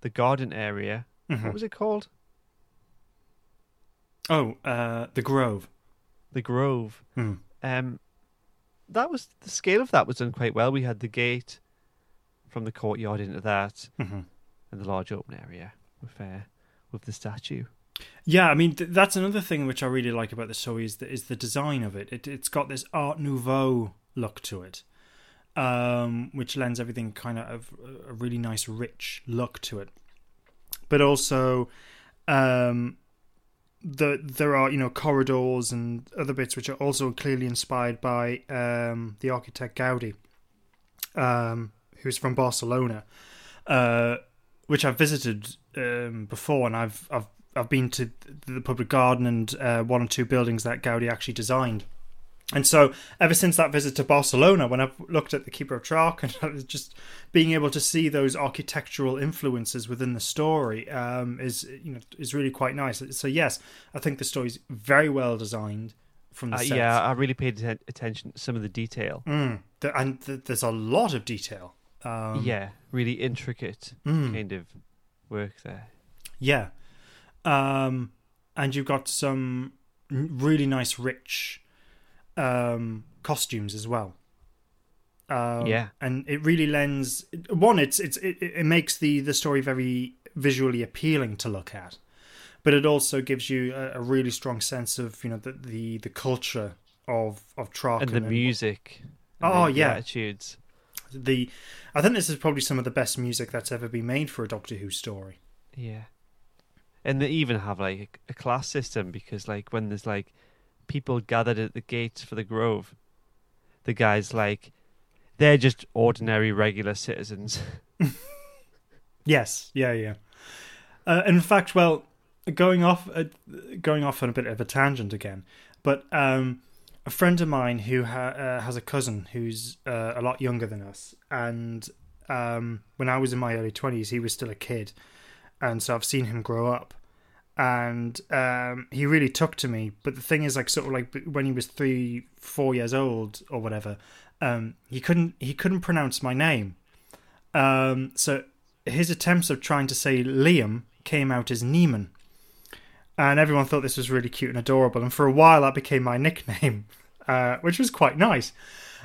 the garden area. mhm. What was it called? Oh, uh, the Grove. The Grove. Hmm. Um, that was the scale of that was done quite well. We had the gate from the courtyard into that, Mhm. and the large open area with uh, with the statue. Yeah, I mean th- that's another thing which I really like about the story is the, is the design of it. it. It's got this Art Nouveau look to it, um, which lends everything kind of a really nice, rich look to it. But also, um, the there are you know corridors and other bits which are also clearly inspired by um, the architect Gaudi, um, who's from Barcelona, uh, which I've visited um, before, and I've I've I've been to the public garden and uh, one or two buildings that Gaudi actually designed. And so, ever since that visit to Barcelona, when I've looked at the Keeper of Traken, and just being able to see those architectural influences within the story um, is you know is really quite nice. So yes, I think the story's very well designed from the Uh, yeah, I really paid atten- attention to some of the detail. Mm. The- and th- there's a lot of detail. Um, yeah, really intricate Mm. kind of work there. Yeah. Um, and you've got some really nice, rich um, costumes as well. Um, Yeah. and it really lends one. It's it's it, it makes the the story very visually appealing to look at, but it also gives you a, a really strong sense of you know the the, the culture of of Traken and the music. and Oh, the- the yeah. attitudes. The I think this is probably some of the best music that's ever been made for a Doctor Who story. Yeah. And they even have like a class system because like when there's like people gathered at the gates for the grove, the guys like they're just ordinary regular citizens. Yes, yeah, yeah. Uh, in fact, well, going off, uh, going off on a bit of a tangent again, but um, a friend of mine who ha- uh, has a cousin who's uh, a lot younger than us, and um, when I was in my early twenties, he was still a kid, and so I've seen him grow up, and um, he really took to me. But the thing is, like, sort of like when he was three, four years old or whatever, um, he couldn't he couldn't pronounce my name. Um, so his attempts of trying to say Liam came out as Neman. And everyone thought this was really cute and adorable. And for a while, that became my nickname, uh, which was quite nice.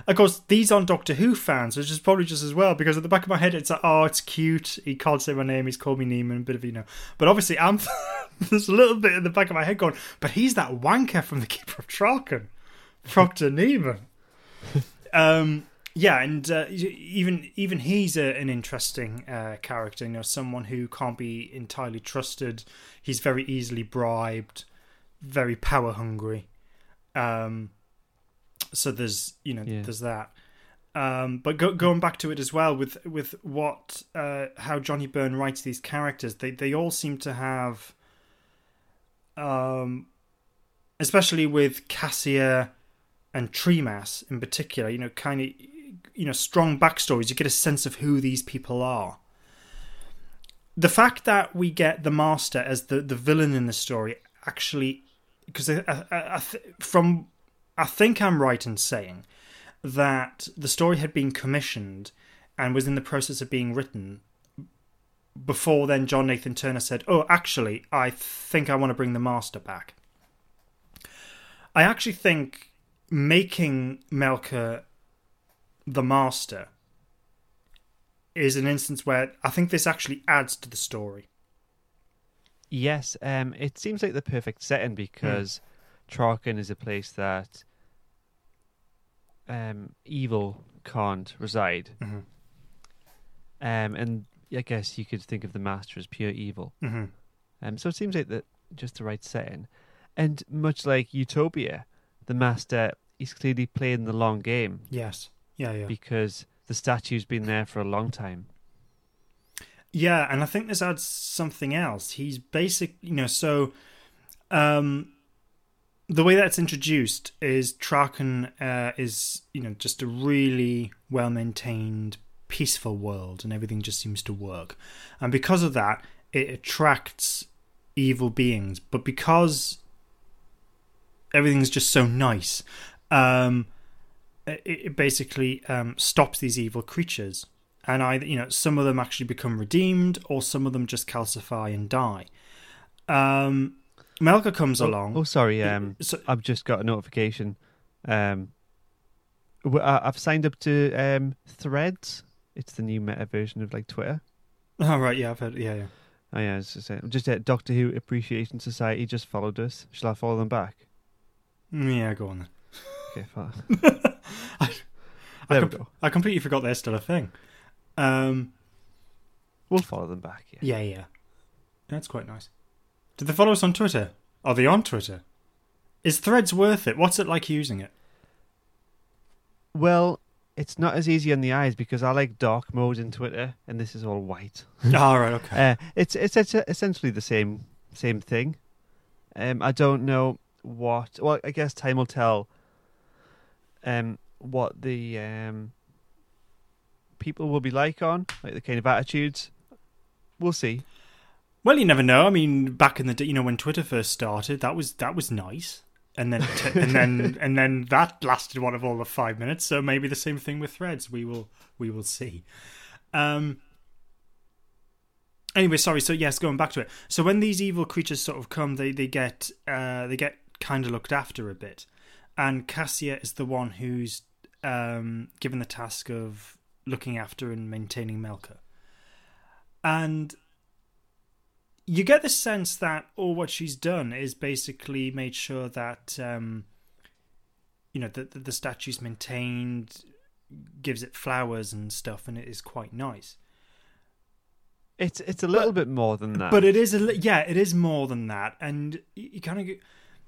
Of course, these aren't Doctor Who fans, which is probably just as well, because at the back of my head, it's like, oh, it's cute. He can't say my name. He's called me Neman, a bit of, you know. But obviously, I'm there's a little bit in the back of my head going, but he's that wanker from The Keeper of Traken, Proctor Neman. um, yeah, and uh, even even he's a, an interesting uh, character. You know, someone who can't be entirely trusted. He's very easily bribed, very power hungry. Um, so there's you know Yeah. there's that. Um, but go, going back to it as well with with what uh, how Johnny Byrne writes these characters, they they all seem to have, um, especially with Cassia and Tremas in particular, you know, kind of you know strong backstories. You get a sense of who these people are. The fact that we get the Master as the the villain in the story actually, because I, I, I, th- from I think I'm right in saying that the story had been commissioned and was in the process of being written before then John Nathan Turner said, "Oh, actually, I think I want to bring the master back." I actually think making Melkur the master is an instance where I think this actually adds to the story. Yes, um, it seems like the perfect setting because Traken is a place that um, evil can't reside. Mhm. Um, and I guess you could think of the Master as pure evil. Mm-hmm. Um, so it seems like the just the right setting. And much like Utopia, the Master is clearly playing the long game Yes. Yeah, yeah. because the statue's been there for a long time. Yeah, and I think this adds something else. He's basic, you know, so um the way that's introduced is Traken uh, is, you know, just a really well maintained, peaceful world, and everything just seems to work. And because of that, it attracts evil beings. But because everything's just so nice, um, it, it basically um, stops these evil creatures and either you know some of them actually become redeemed or some of them just calcify and die um Melkur comes Oh- along Oh, sorry. Um, so, I've just got a notification. Um, I- I've signed up to um, Threads. It's the new meta version of like Twitter. oh right yeah i've heard yeah yeah Oh yeah, it's just, uh, just at Doctor Who Appreciation Society just followed us. Shall I follow them back? Mm, yeah go on then Okay, fine. I, we com- go. I completely forgot they're still a thing um We'll follow them back. Yeah. yeah yeah that's quite nice did they follow us on twitter are they on twitter is threads worth it what's it like using it Well, it's not as easy on the eyes because I like dark mode in Twitter, and this is all white. all right okay Uh, it's it's it's essentially the same same thing. Um, I don't know what. Well, I guess time will tell. Um, what the um people will be like on like the kind of attitudes. We'll see. Well, you never know. I mean, back in the day, you know, when Twitter first started, that was that was nice, and then t- and then and then that lasted one of all of five minutes. So maybe the same thing with Threads. We will we will see. Um. Anyway, sorry. So yes, going back to it. So when these evil creatures sort of come, they they get uh they get kind of looked after a bit, and Cassia is the one who's um given the task of looking after and maintaining Melkur, and you get the sense that all what she's done is basically made sure that um, you know the, the the statue's maintained, gives it flowers and stuff, and it is quite nice. It's it's a little bit more than that. But it is a yeah, it is more than that, and you, you kind of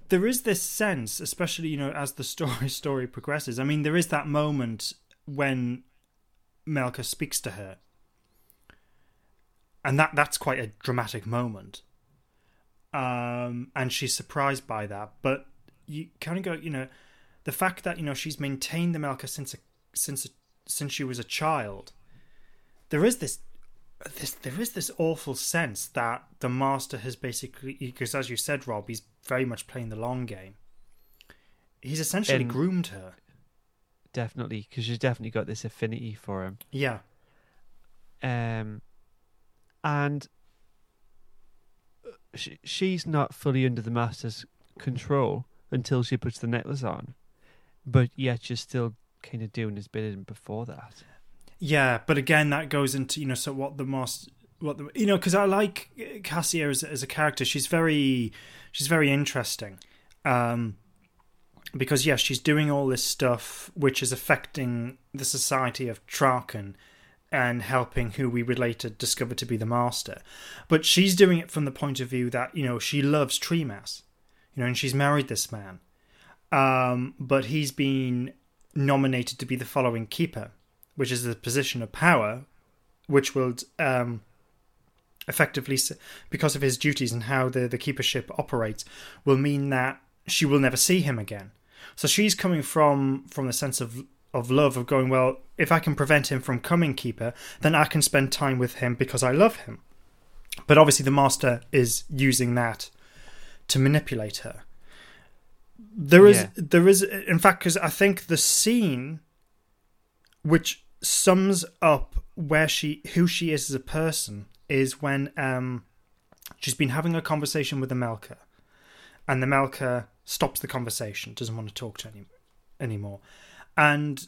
there is this sense, especially you know as the story story progresses. I mean, there is that moment when Melkur speaks to her, and that that's quite a dramatic moment. Um, and she's surprised by that, but you kind of go, you know, the fact that you know she's maintained the Melkur since a, since a, since she was a child. There is this this there is this awful sense that the master has basically because as you said rob he's very much playing the long game he's essentially And- groomed her definitely because she's definitely got this affinity for him. yeah Um, and she, she's not fully under the master's control until she puts the necklace on, but yet she's still kind of doing his bidding before that. yeah but again that goes into you know so what the master what the you know because i like cassia as, as a character. She's very she's very interesting. Um because yes she's doing all this stuff which is affecting the society of traken and helping who we would later discover to be the master. But she's doing it from the point of view that, you know, she loves Tremas, you know, and she's married this man. Um, but he's been nominated to be the following keeper, which is the position of power, which will um, effectively, because of his duties and how the, the keepership operates, will mean that she will never see him again. So she's coming from from the sense of of love of going well. If I can prevent him from coming keeper, then I can spend time with him because I love him. But obviously, the master is using that to manipulate her. There is, Yeah. there is, in fact, because I think the scene which sums up where she, who she is as a person, is when um, she's been having a conversation with the Melkur, and the Melkur stops the conversation, doesn't want to talk to any anymore, and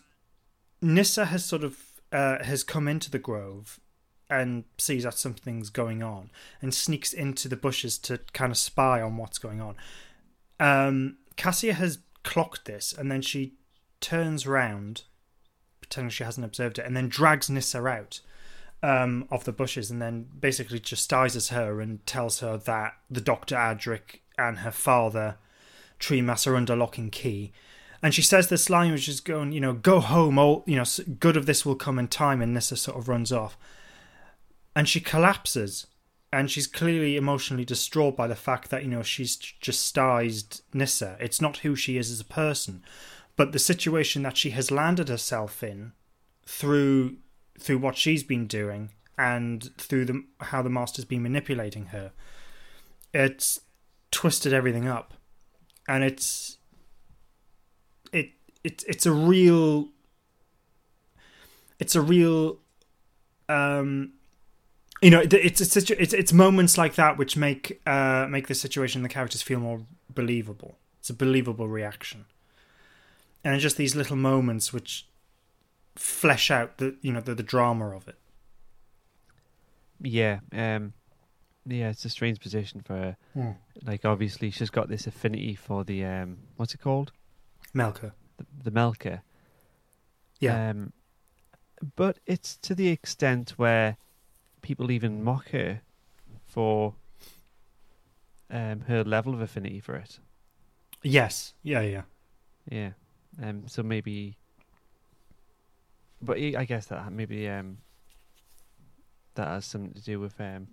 Nyssa has sort of uh, has come into the grove and sees that something's going on and sneaks into the bushes to kind of spy on what's going on. Um, Cassia has clocked this and then she turns round, pretending she hasn't observed it, and then drags Nyssa out um, of the bushes and then basically chastises her and tells her that the Dr. Adric and her father, Tremas, are under lock and key. And she says this line which is going, you know, go home, all, you know, good of this will come in time. And Nyssa sort of runs off. And she collapses. And she's clearly emotionally distraught by the fact that, you know, she's chastised Nyssa. It's not who she is as a person, but the situation that she has landed herself in through through what she's been doing and through the how the master's been manipulating her. It's twisted everything up. And it's it it it's a real it's a real um you know it's it's situ- it's it's moments like that which make uh make the situation and the characters feel more believable. It's a believable reaction. And it's just these little moments which flesh out the you know the, the drama of it. Yeah, um, yeah, it's a strange position for her. Hmm. Like, obviously, she's got this affinity for the um, what's it called, Melkur the, the Melkur. yeah Um, but it's to the extent where people even mock her for um, her level of affinity for it. yes yeah yeah Yeah. Um. So maybe, but I I guess that maybe um that has something to do with um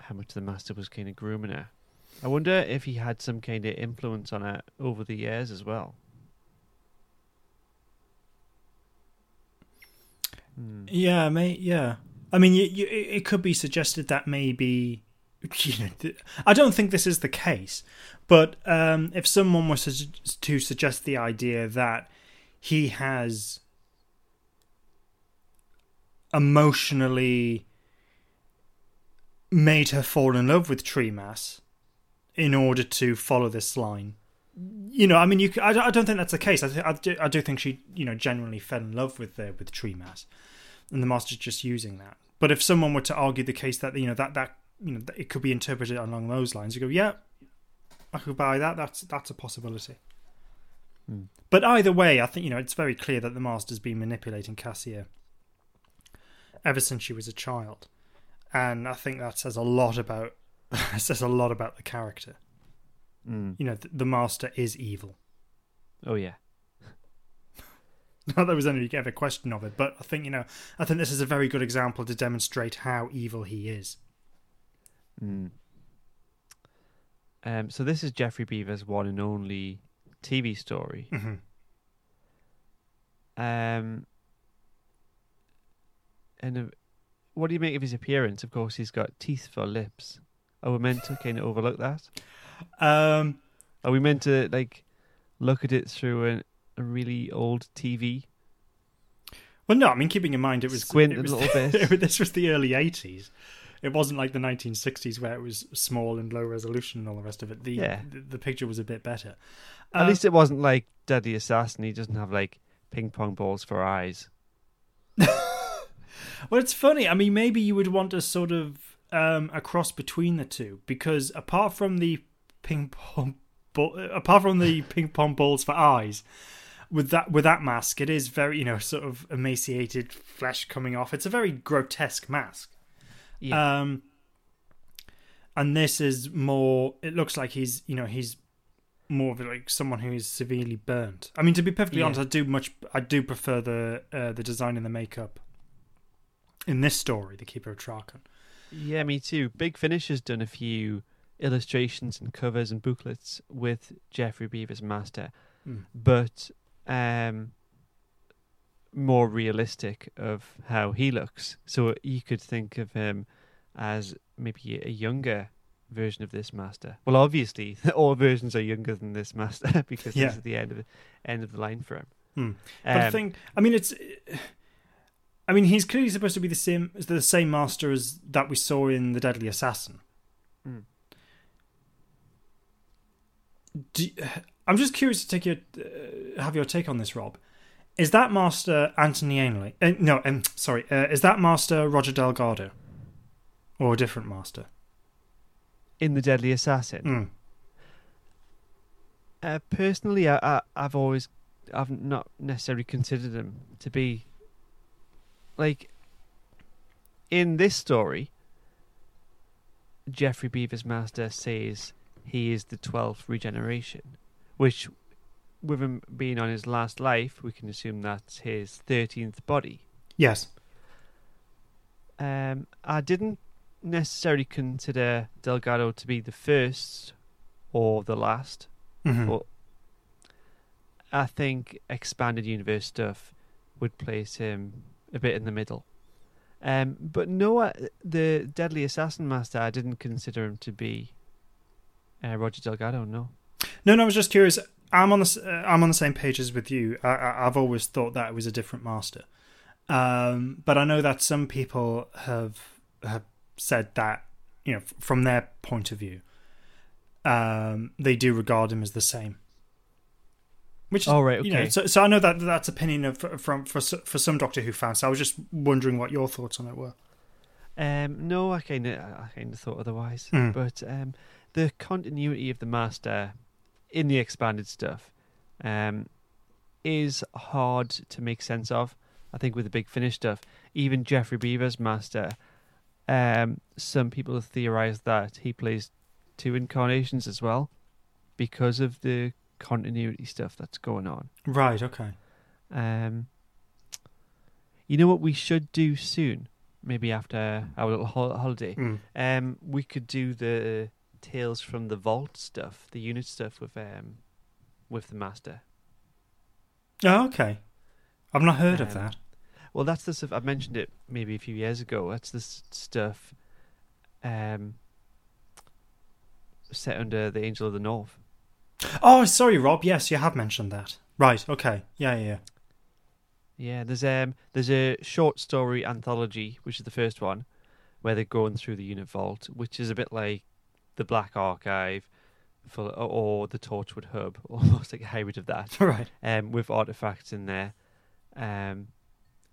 how much the master was kind of grooming her. I wonder if he had some kind of influence on her over the years as well. Hmm. Yeah, mate. Yeah, I mean, you, you, it could be suggested that maybe. You know, I don't think this is the case, but um, if someone was to, to suggest the idea that he has emotionally made her fall in love with Tremas in order to follow this line, you know, I mean, you. I, don't- I don't think that's the case. I, th- I, do, I do think she, you know, genuinely fell in love with the with Tremas, and the master's just using that. But if someone were to argue the case that you know that that you know that it could be interpreted along those lines, you go, yeah, I could buy that. That's that's a possibility. Hmm. But either way, I think you know it's very clear that the master's been manipulating Cassia ever since she was a child, and I think that says a lot about says a lot about the character. Mm. You know, th- the master is evil. Oh yeah. Not that there was any ever question of it, but I think you know, I think this is a very good example to demonstrate how evil he is. Mm. Um, so this is Geoffrey Beevers' one and only TV story. hmm Um, and uh, what do you make of his appearance? Of course, he's got teeth for lips. Are we meant to kind of overlook that? Um, Are we meant to like look at it through a, a really old TV? well, no, I mean, keeping in mind it was Squint it a little bit. this was the early '80s. It wasn't like the 1960s where it was small and low resolution and all the rest of it. The Yeah. the, the picture was a bit better. At Uh, least it wasn't like Deadly Assassin. He doesn't have like ping pong balls for eyes. Well, it's funny. I mean, maybe you would want a sort of um, a cross between the two because apart from the ping pong, ball, apart from the ping pong balls for eyes, with that with that mask, it is very you know sort of emaciated flesh coming off. It's a very grotesque mask. Yeah. Um, and this is more. It looks like he's you know he's more of like someone who is severely burnt. I mean, to be perfectly Yeah. honest, I do much. I do prefer the uh, the design and the makeup in this story, the Keeper of Traken. Yeah, me too. Big Finish has done a few illustrations and covers and booklets with Geoffrey Beevers' master, Mm. but um, more realistic of how he looks. So you could think of him as maybe a younger version of this master. Well, obviously, all versions are younger than this master because Yeah. this is the end of the end of the line for him. Hmm. But I Um, think, I mean, it's. I mean, he's clearly supposed to be the same, the same master as that we saw in the Deadly Assassin. Mm. Do, I'm just curious to take your, uh, have your take on this, Rob. Is that master Anthony Ainley? Uh, no, um, sorry. Uh, is that master Roger Delgado, or a different master? in the Deadly Assassin. Mm. Uh, personally, I, I, I've always, I've not necessarily considered him to be like in this story. Geoffrey Beevers' master says he is the twelfth regeneration, which, with him being on his last life, we can assume that's his thirteenth body. Yes. Um, I didn't necessarily consider Delgado to be the first or the last. Mhm. But I think expanded universe stuff would place him a bit in the middle. Um, but no, uh, the Deadly Assassin Master, I didn't consider him to be uh, Roger Delgado. No. No, no. I was just curious. I'm on the uh, I'm on the same page as with you. I, I, I've always thought that it was a different master, um, but I know that some people have have said that you know f- from their point of view, um, they do regard him as the same. Which is, Oh, right, you know, okay. so, so I know that that's opinion of from for for some Doctor Who fans. So I was just wondering what your thoughts on it were. Um, no, I kind of, I kind of thought otherwise. Mm. But um, the continuity of the Master in the expanded stuff um, is hard to make sense of. I think with the Big Finish stuff, even Geoffrey Beevers' Master, um, some people have theorized that he plays two incarnations as well because of the continuity stuff that's going on. Right. Okay. Um, you know what we should do soon? maybe after our little holiday, Mm. um, we could do the tales from the vault stuff, the unit stuff with um, with the master. Oh, okay. I've not heard of Um, that. Well, that's the stuff I mentioned it maybe a few years ago. That's the stuff um, set under the Angel of the North. Oh, sorry, Rob. Yes, you have mentioned that. Right. Okay. Yeah, yeah. yeah. Yeah, there's um there's a short story anthology, which is the first one, where they're going through the unit vault, which is a bit like the Black Archive, for or the Torchwood Hub, almost like a hybrid of that. right. um, with artifacts in there. Um,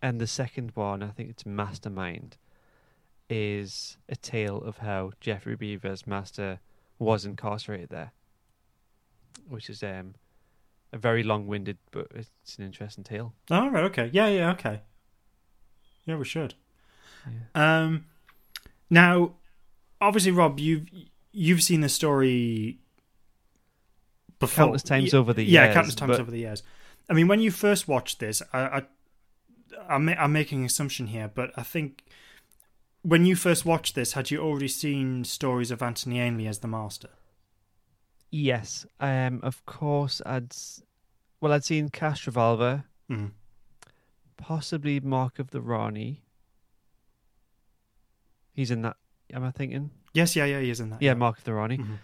and the second one, I think it's Mastermind, is a tale of how Geoffrey Beevers' master was incarcerated there, which is um, a very long-winded, but it's an interesting tale. Oh, right. Okay. Yeah, yeah. Okay. Yeah, we should. Um, now, obviously, Rob, you've you've seen the story before Countless times Y- over the years. yeah, countless times but- over the years. I mean, when you first watched this, I, I I'm, I'm making an assumption here, but I think when you first watched this, had you already seen stories of Anthony Ainley as the Master? Yes, um, of course, I'd well, I'd seen Castrovalva, Mm. possibly Mark of the Rani. He's in that. Am I thinking? Yes, yeah, yeah, he is in that. Yeah, Mark of the Rani. Mhm.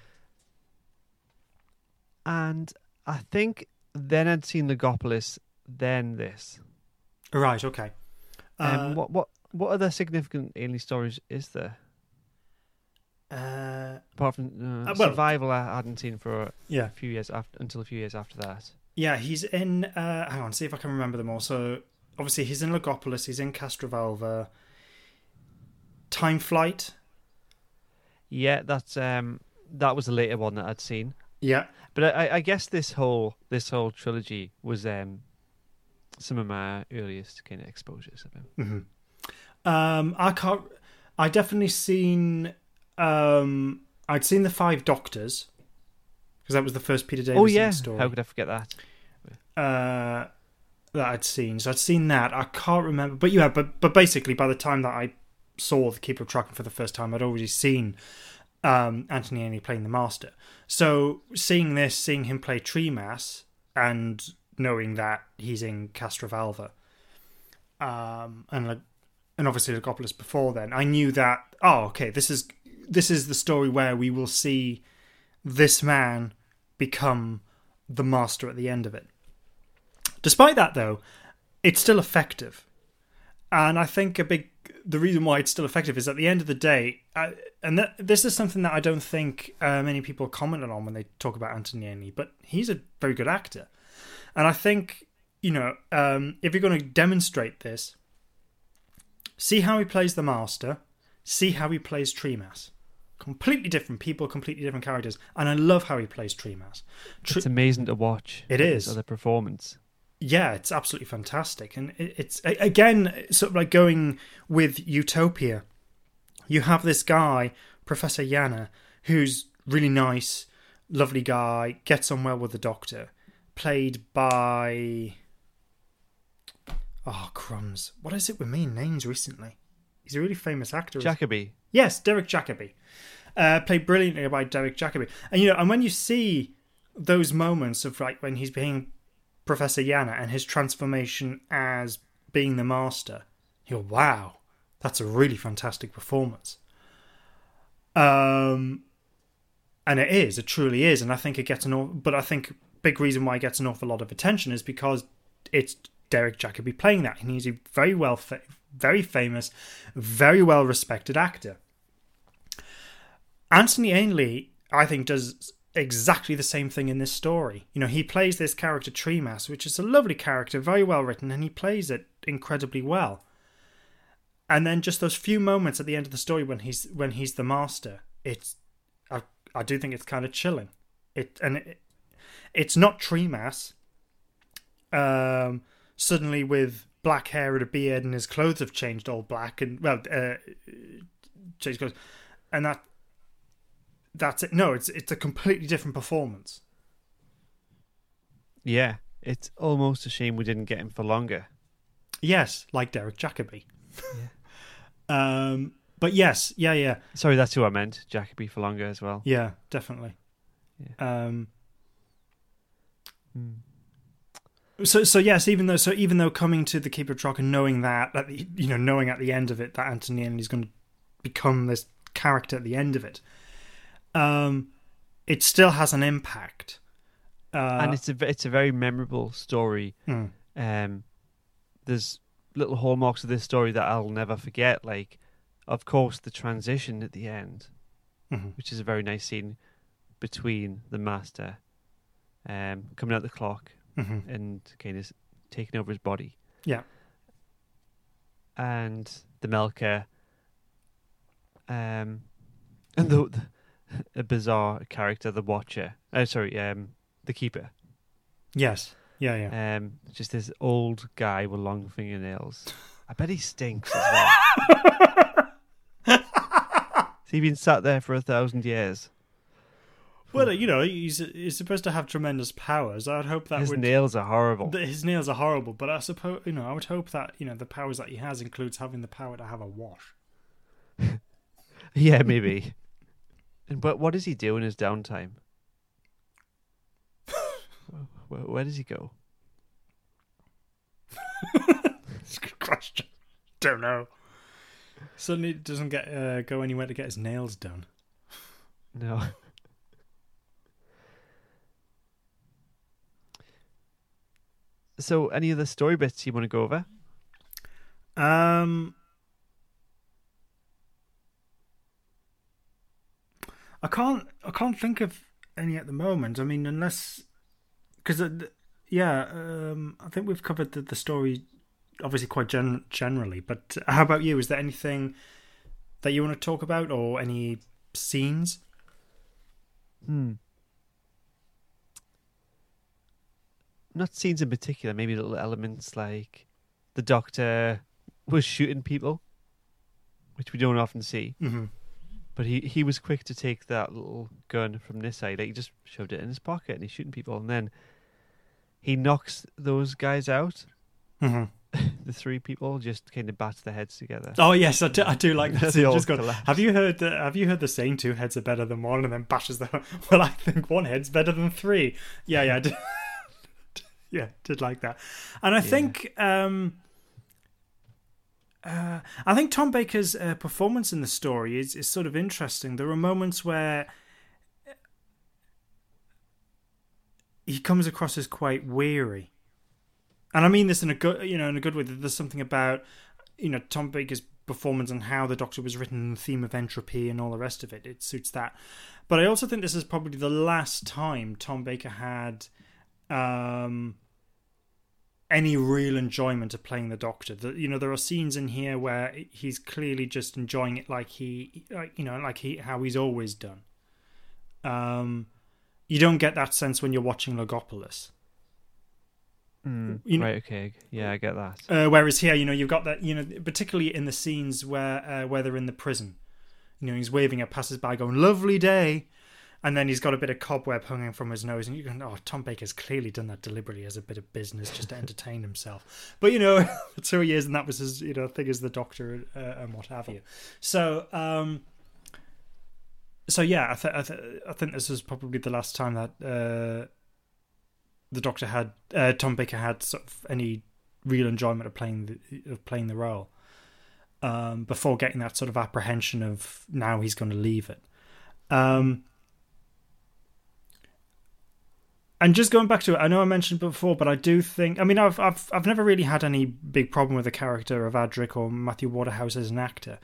And I think then I'd seen Logopolis, then this. Right. Okay. Um, Uh, what what what other significant alien stories is there uh, apart from uh, Uh, well- Survival? I hadn't seen for a yeah. few years after until a few years after that. Yeah, he's in. Uh, hang on, see if I can remember them all. So obviously he's in Logopolis. He's in Castrovalva. Time Flight. Yeah, that's um that was the later one that I'd seen. Yeah, But I, I guess this whole this whole trilogy was um some of my earliest kind of exposures of him. um, I can't. I definitely seen. Um, I'd seen the Five Doctors because that was the first Peter Davison oh yeah, story. how could I forget that? uh, that I'd seen. So I'd seen that. I can't remember, but yeah, but but basically, by the time that I saw the Keeper of Traken for the first time, I'd already seen um, Anthony Ainley playing the Master. So seeing this, seeing him play Tremas, and knowing that he's in Castrovalva, um, and and obviously Logopolis before then, I knew that. Oh, okay, this is this is the story where we will see this man become the master at the end of it. Despite that, though, it's still effective, and I think a big the reason why it's still effective is at the end of the day, I, and that, this is something that I don't think uh, many people commented on when they talk about Ainley, but he's a very good actor, and I think you know um, if you're going to demonstrate this, see how he plays the master, see how he plays Tremas. Completely different people, completely different characters, and I love how he plays Tremas. Tre- It's amazing to watch. It is. other performance. Yeah, it's absolutely fantastic, and it's again sort of like going with Utopia. You have this guy, Professor Yana, who's really nice, lovely guy, gets on well with the Doctor, played by oh crumbs, what is it with me names recently? He's a really famous actor. Jacobi. Yes, Derek Jacobi. Uh, played brilliantly by Derek Jacobi. And you know, and when you see those moments of like when he's being Professor Yana and his transformation as being the master, you go, wow, that's a really fantastic performance. Um and it is, it truly is, and I think it gets an aw- but I think big reason why it gets an awful lot of attention is because it's Derek Jacobi playing that, and he's a very well, fa- very famous, very well respected actor. Anthony Ainley, I think, does exactly the same thing in this story. You know, he plays this character Tremas, which is a lovely character, very well written, and he plays it incredibly well. And then just those few moments at the end of the story when he's when he's the master, it's I I do think it's kind of chilling. It and it, it's not Tremas. Um, suddenly with black hair and a beard, and his clothes have changed all black, and well, uh, changed clothes, and that that's it. No, it's it's a completely different performance. Yeah, it's almost a shame we didn't get him for longer. Yes, like Derek Jacobi. Yeah. Um, but yes, yeah, yeah, Sorry, that's who I meant. Jacobi for longer as well. yeah, definitely. Yeah. Um, Hmm. so so yes, even though so even though coming to the Keeper of Traken and knowing that, at the, you know, knowing at the end of it that Anthony is going to become this character at the end of it, um, it still has an impact. Uh, and it's a it's a very memorable story. hmm. Um, there's little hallmarks of this story that I'll never forget. Like, of course, the transition at the end, Mhm. which is a very nice scene between the master, um, coming out the clock Mhm. and kind of taking over his body, Yeah. and the Melkur, um, and the, the a bizarre character, the Watcher. Oh, sorry, um, the Keeper. Yes. Yeah. Yeah. Um, just this old guy with long fingernails. I bet he stinks as well. Has he been sat there for a thousand years? Well, you know, he's he's supposed to have tremendous powers. I'd hope that His would. nails are horrible. His nails are horrible, but I suppose you know. I would hope that you know the powers that he has includes having the power to have a wash. yeah, maybe. And but what does he do in his downtime? where, where does he go? It's a good question. Don't know. Suddenly doesn't get uh, go anywhere to get his nails done. No. So, any other story bits you want to go over? Um, I can't. I can't think of any at the moment. I mean, unless because yeah, um, I think we've covered the, the story obviously quite gen- generally. But how about you? Is there anything that you want to talk about, or any scenes? Hmm. Not scenes in particular, maybe little elements like the doctor was shooting people, which we don't often see. Mm-hmm. But he, he was quick to take that little gun from this side. Like he just shoved it in his pocket and he's shooting people. And then he knocks those guys out. Mm-hmm. The three people just kind of bats their heads together. Oh yes, I do, I do like that. Just collapse. have you heard? The, have you heard the saying two heads are better than one, and then bashes the. Well, I think one head's better than three. Yeah, yeah, I did, yeah, did like that, and I think. um uh, I think Tom Baker's uh, performance in the story is, is sort of interesting. There are moments where he comes across as quite weary, and I mean this in a good, you know, in a good way. There's something about you know Tom Baker's performance and how the Doctor was written, and the theme of entropy and all the rest of it. It suits that, but I also think this is probably the last time Tom Baker had um, any real enjoyment of playing the Doctor. That you know, there are scenes in here where he's clearly just enjoying it, like he, like, you know, like he how he's always done. Um, you don't get that sense when you're watching Logopolis. Mm, you know- right, okay. Yeah, I get that. Uh, whereas here, you know, you've got that, you know, particularly in the scenes where uh, where they're in the prison. You know, he's waving at passers-by, going "Lovely day," and then he's got a bit of cobweb hanging from his nose, and you're going, "Oh, Tom Baker's clearly done that deliberately as a bit of business, just to entertain himself." But you know, two years, and that was his, you know, thing as the Doctor uh, and what have you. So, um, so yeah, I, th- I, th- I think this was probably the last time that uh, the Doctor had uh, Tom Baker had sort of any real enjoyment of playing the, of playing the role um, before getting that sort of apprehension of now he's going to leave it. Um, and just going back to it, I know I mentioned before, but I do think I mean I've I've I've never really had any big problem with the character of Adric or Matthew Waterhouse as an actor,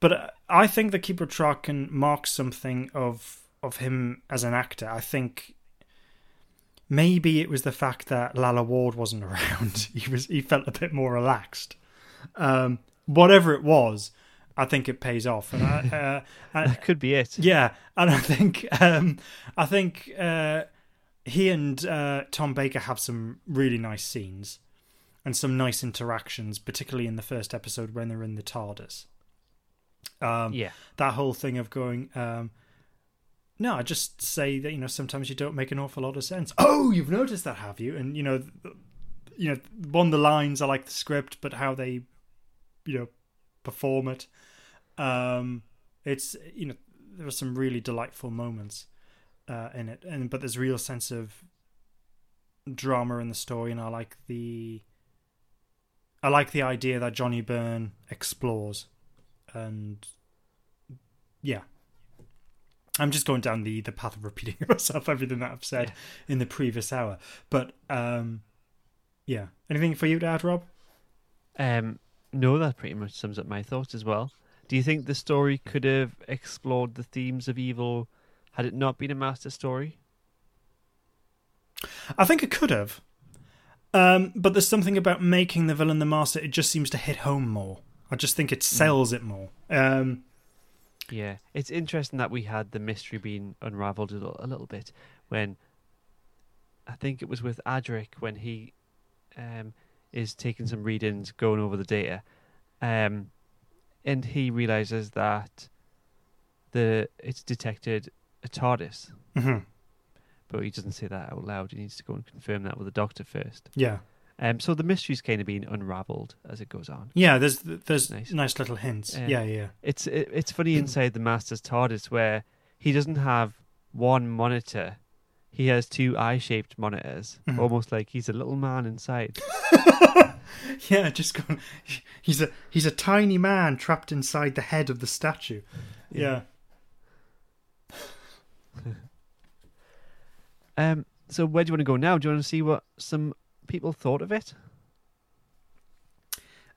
but uh, I think the Keeper of Traken mark something of of him as an actor. I think maybe it was the fact that Lalla Ward wasn't around. he was he felt a bit more relaxed. Um, whatever it was, I think it pays off. And I, uh, I, That could be it. yeah, and I think um, I think uh, he and uh, Tom Baker have some really nice scenes and some nice interactions, particularly in the first episode when they're in the TARDIS. Um, Yeah. that whole thing of going. Um, no, I just say that you know sometimes you don't make an awful lot of sense. Oh, you've noticed that, have you? And you know, you know, one the lines I like the script, but how they, you know, perform it. Um, it's you know there are some really delightful moments uh, in it, and but there's a real sense of drama in the story, and I like the I like the idea that Johnny Byrne explores, and yeah, I'm just going down the the path of repeating myself everything that I've said in the previous hour, but um, yeah, anything for you to add, Rob? Um, no, that pretty much sums up my thoughts as well. Do you think the story could have explored the themes of evil had it not been a master story? I think it could have. Um, but there's something about making the villain the master, it just seems to hit home more. I just think it sells it more. Um, Yeah, it's interesting that we had the mystery being unravelled a little, a little bit when I think it was with Adric when he um, is taking some readings, going over the data, um, and he realizes that the it's detected a TARDIS, mhm. but he doesn't say that out loud. He needs to go and confirm that with the doctor first. Yeah. Um, so the mystery's kind of being unravelled as it goes on. Yeah, there's there's Nice. nice, little hints. Um, yeah, yeah. It's it, it's funny inside the Master's TARDIS where he doesn't have one monitor. He has two eye-shaped monitors, Mhm. almost like he's a little man inside. Yeah, just going. He's a he's a tiny man trapped inside the head of the statue. Yeah. Um, so where do you want to go now? Do you want to see what some people thought of it?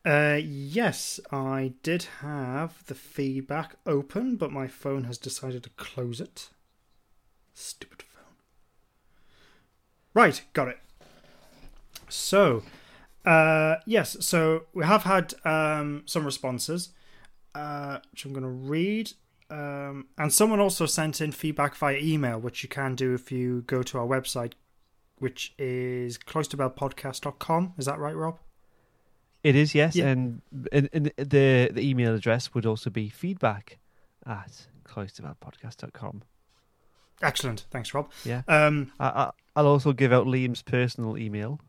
Uh, yes, I did have the feedback open, but my phone has decided to close it. Stupid phone. Right, got it. So, uh, yes, so we have had um, some responses, uh, which I'm going to read. Um, and someone also sent in feedback via email, which you can do if you go to our website, which is cloisterbellpodcast.com. Is that right, Rob? It is yes, Yeah. and, and, and the the email address would also be feedback at cloisterbellpodcast.com. Excellent. Thanks, Rob. Yeah. Um, I, I, I'll also give out Liam's personal email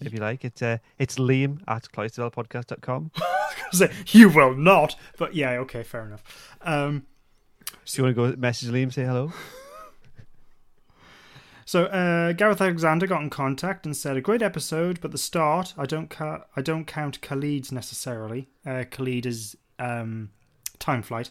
if you like. It's uh, it's Liam at cloisterbellpodcast.com. say, you will not. But yeah, okay, fair enough. Um, So you want to go message Liam, say hello? so uh, Gareth Alexander got in contact and said, "A great episode, but the start, I don't ca- I don't count Kalid's necessarily. Uh, Khalid is um, time flight.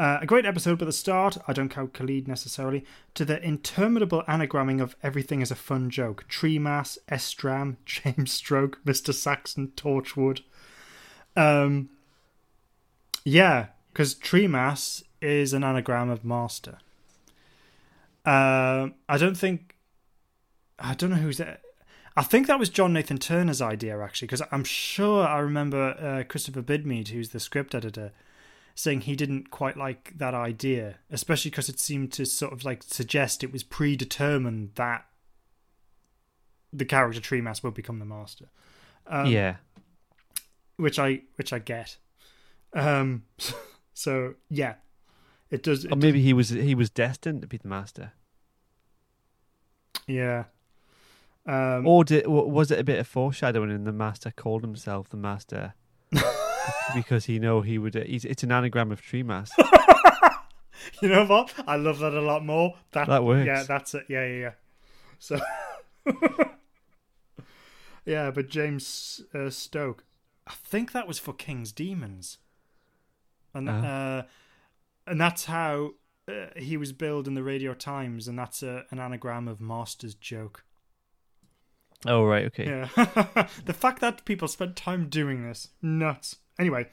Uh, a great episode, but the start, I don't count Kalid necessarily. To the interminable anagramming of everything is a fun joke. Tremas, Estram, James Stroke, Mister Saxon, Torchwood. Um, yeah, because Tremas is an anagram of master. Um, I don't think. I don't know who's that. I think that was John Nathan Turner's idea actually, because I'm sure I remember uh, Christopher Bidmead, who's the script editor, saying he didn't quite like that idea, especially because it seemed to sort of like suggest it was predetermined that the character Tremas would become the master. Um, yeah. which I which I get. Um, so yeah, it does. It Or maybe he was he was destined to be the master. yeah. Um, Or did, was it a bit of foreshadowing and the master called himself the master? because he know he would. uh, it's an anagram of Tremas. you know what? I love that a lot more. That That works. Yeah, that's it. Yeah, yeah, yeah. So yeah, but James uh, Stoke, I think that was for King's Demons, and Oh. uh, and that's how uh, he was billed in the Radio Times, and that's a, an anagram of Master's joke. oh right, okay. Yeah. the fact that people spent time doing this, nuts. Anyway,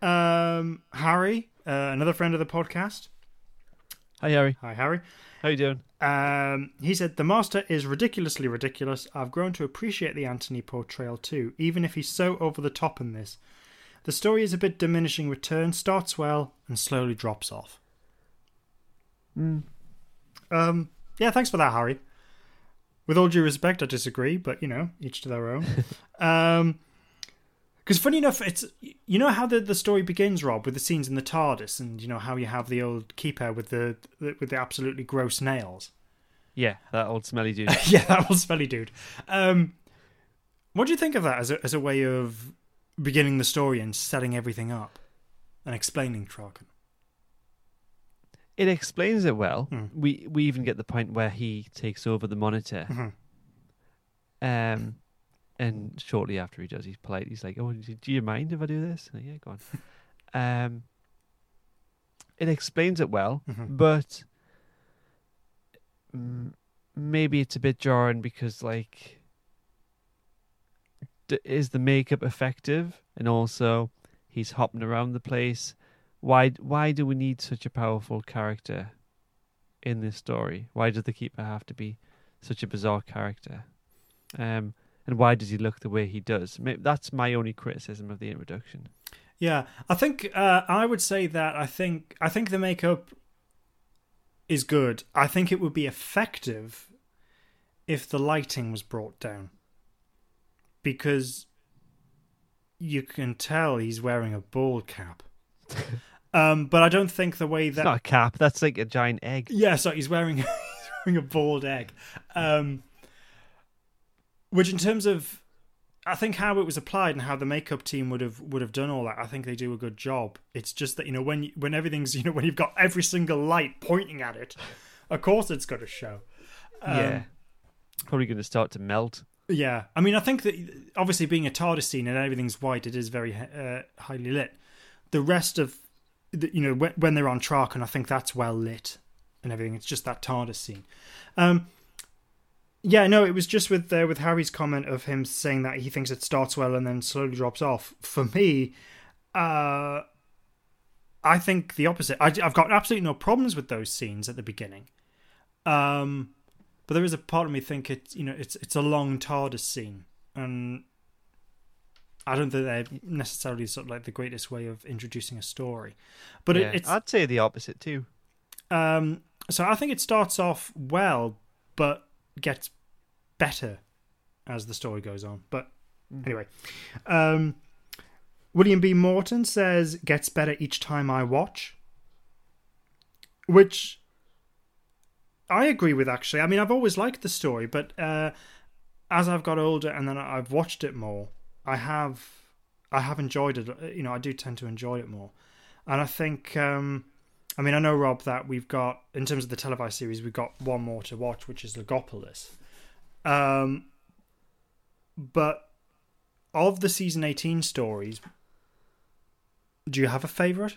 um, Harry, uh, another friend of the podcast. Hi Harry, Hi, Harry. how you doing? Um, he said, The Master is ridiculously ridiculous. I've grown to appreciate the Anthony portrayal too, even if he's so over the top in this. The story is a bit diminishing return, starts well, and slowly drops off. Mm. Um, yeah, thanks for that, Harry. With all due respect, I disagree, but you know, each to their own. um, because funny enough, it's you know how the the story begins, Rob, with the scenes in the TARDIS, and you know how you have the old keeper with the, the with the absolutely gross nails. Yeah, that old smelly dude. yeah, that was smelly dude. Um, what do you think of that as a as a way of beginning the story and setting everything up and explaining Traken. It explains it well. Hmm. We we even get the point where he takes over the monitor. Mhm. Um, and shortly after he does, he's polite. He's like, "Oh, do you mind if I do this?" Like, yeah, go on. um, it explains it well, Mhm. but mm, maybe it's a bit jarring because, like, d- is the makeup effective? And also, he's hopping around the place. Why? Why do we need such a powerful character in this story? Why does the keeper have to be such a bizarre character? Um, and why does he look the way he does? That's my only criticism of the introduction. Yeah, I think uh, I would say that I think I think the makeup is good. I think it would be effective if the lighting was brought down because you can tell he's wearing a bald cap. um, but I don't think the way It's not a cap. That's like a giant egg. yeah, so he's wearing he's wearing a bald egg. Um, which, in terms of, I think how it was applied and how the makeup team would have would have done all that, I think they do a good job. It's just that you know when when everything's you know when you've got every single light pointing at it, of course it's got to show. Um, yeah, probably going to start to melt. yeah, I mean, I think that obviously being a TARDIS scene and everything's white, it is very uh, highly lit. The rest of, the, you know, when, when they're on track, and I think that's well lit and everything. It's just that TARDIS scene. Um, yeah, no, it was just with uh, with Harry's comment of him saying that he thinks it starts well and then slowly drops off. For me, uh, I think the opposite. I, I've got absolutely no problems with those scenes at the beginning. Um, but there is a part of me think it's you know it's it's a long TARDIS scene, and I don't think they're necessarily sort of like the greatest way of introducing a story. But yeah, it, it's I'd say the opposite too. um, so I think it starts off well, but gets better as the story goes on. But anyway, um, William B. Morton says gets better each time I watch, which I agree with. Actually, I mean I've always liked the story, but uh, as I've got older and then I've watched it more, I have I have enjoyed it. You know, I do tend to enjoy it more, and I think. Um, I mean, I know Rob that we've got in terms of the televised series, we've got one more to watch, which is Logopolis. Um, but of the season eighteen stories, do you have a favorite?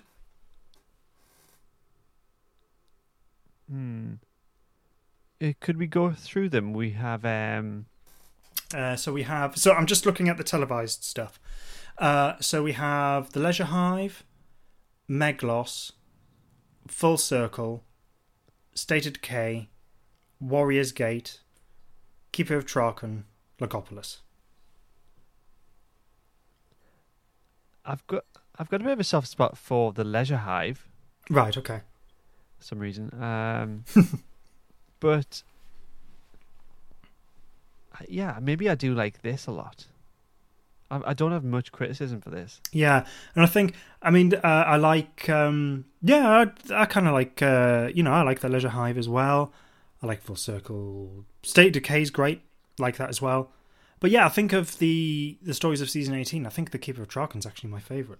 Hmm. Uh, could we go through them? We have um. Uh, so we have. So I'm just looking at the televised stuff. Uh, so we have the Leisure Hive, Meglos, Full Circle, State of Decay, Warrior's Gate, Keeper of Traken, Logopolis. I've got I've got a bit of a soft spot for the Leisure Hive Right. Okay. for some reason. Um, but yeah, maybe I do like this a lot. I, I don't have much criticism for this. Yeah, and I think I mean uh, I like um, yeah I, I kind of like uh, you know I like the Leisure Hive as well. I like Full Circle. State of Decay is great, like that as well. But yeah, I think of the the stories of season eighteen. I think the Keeper of Traken's actually my favorite.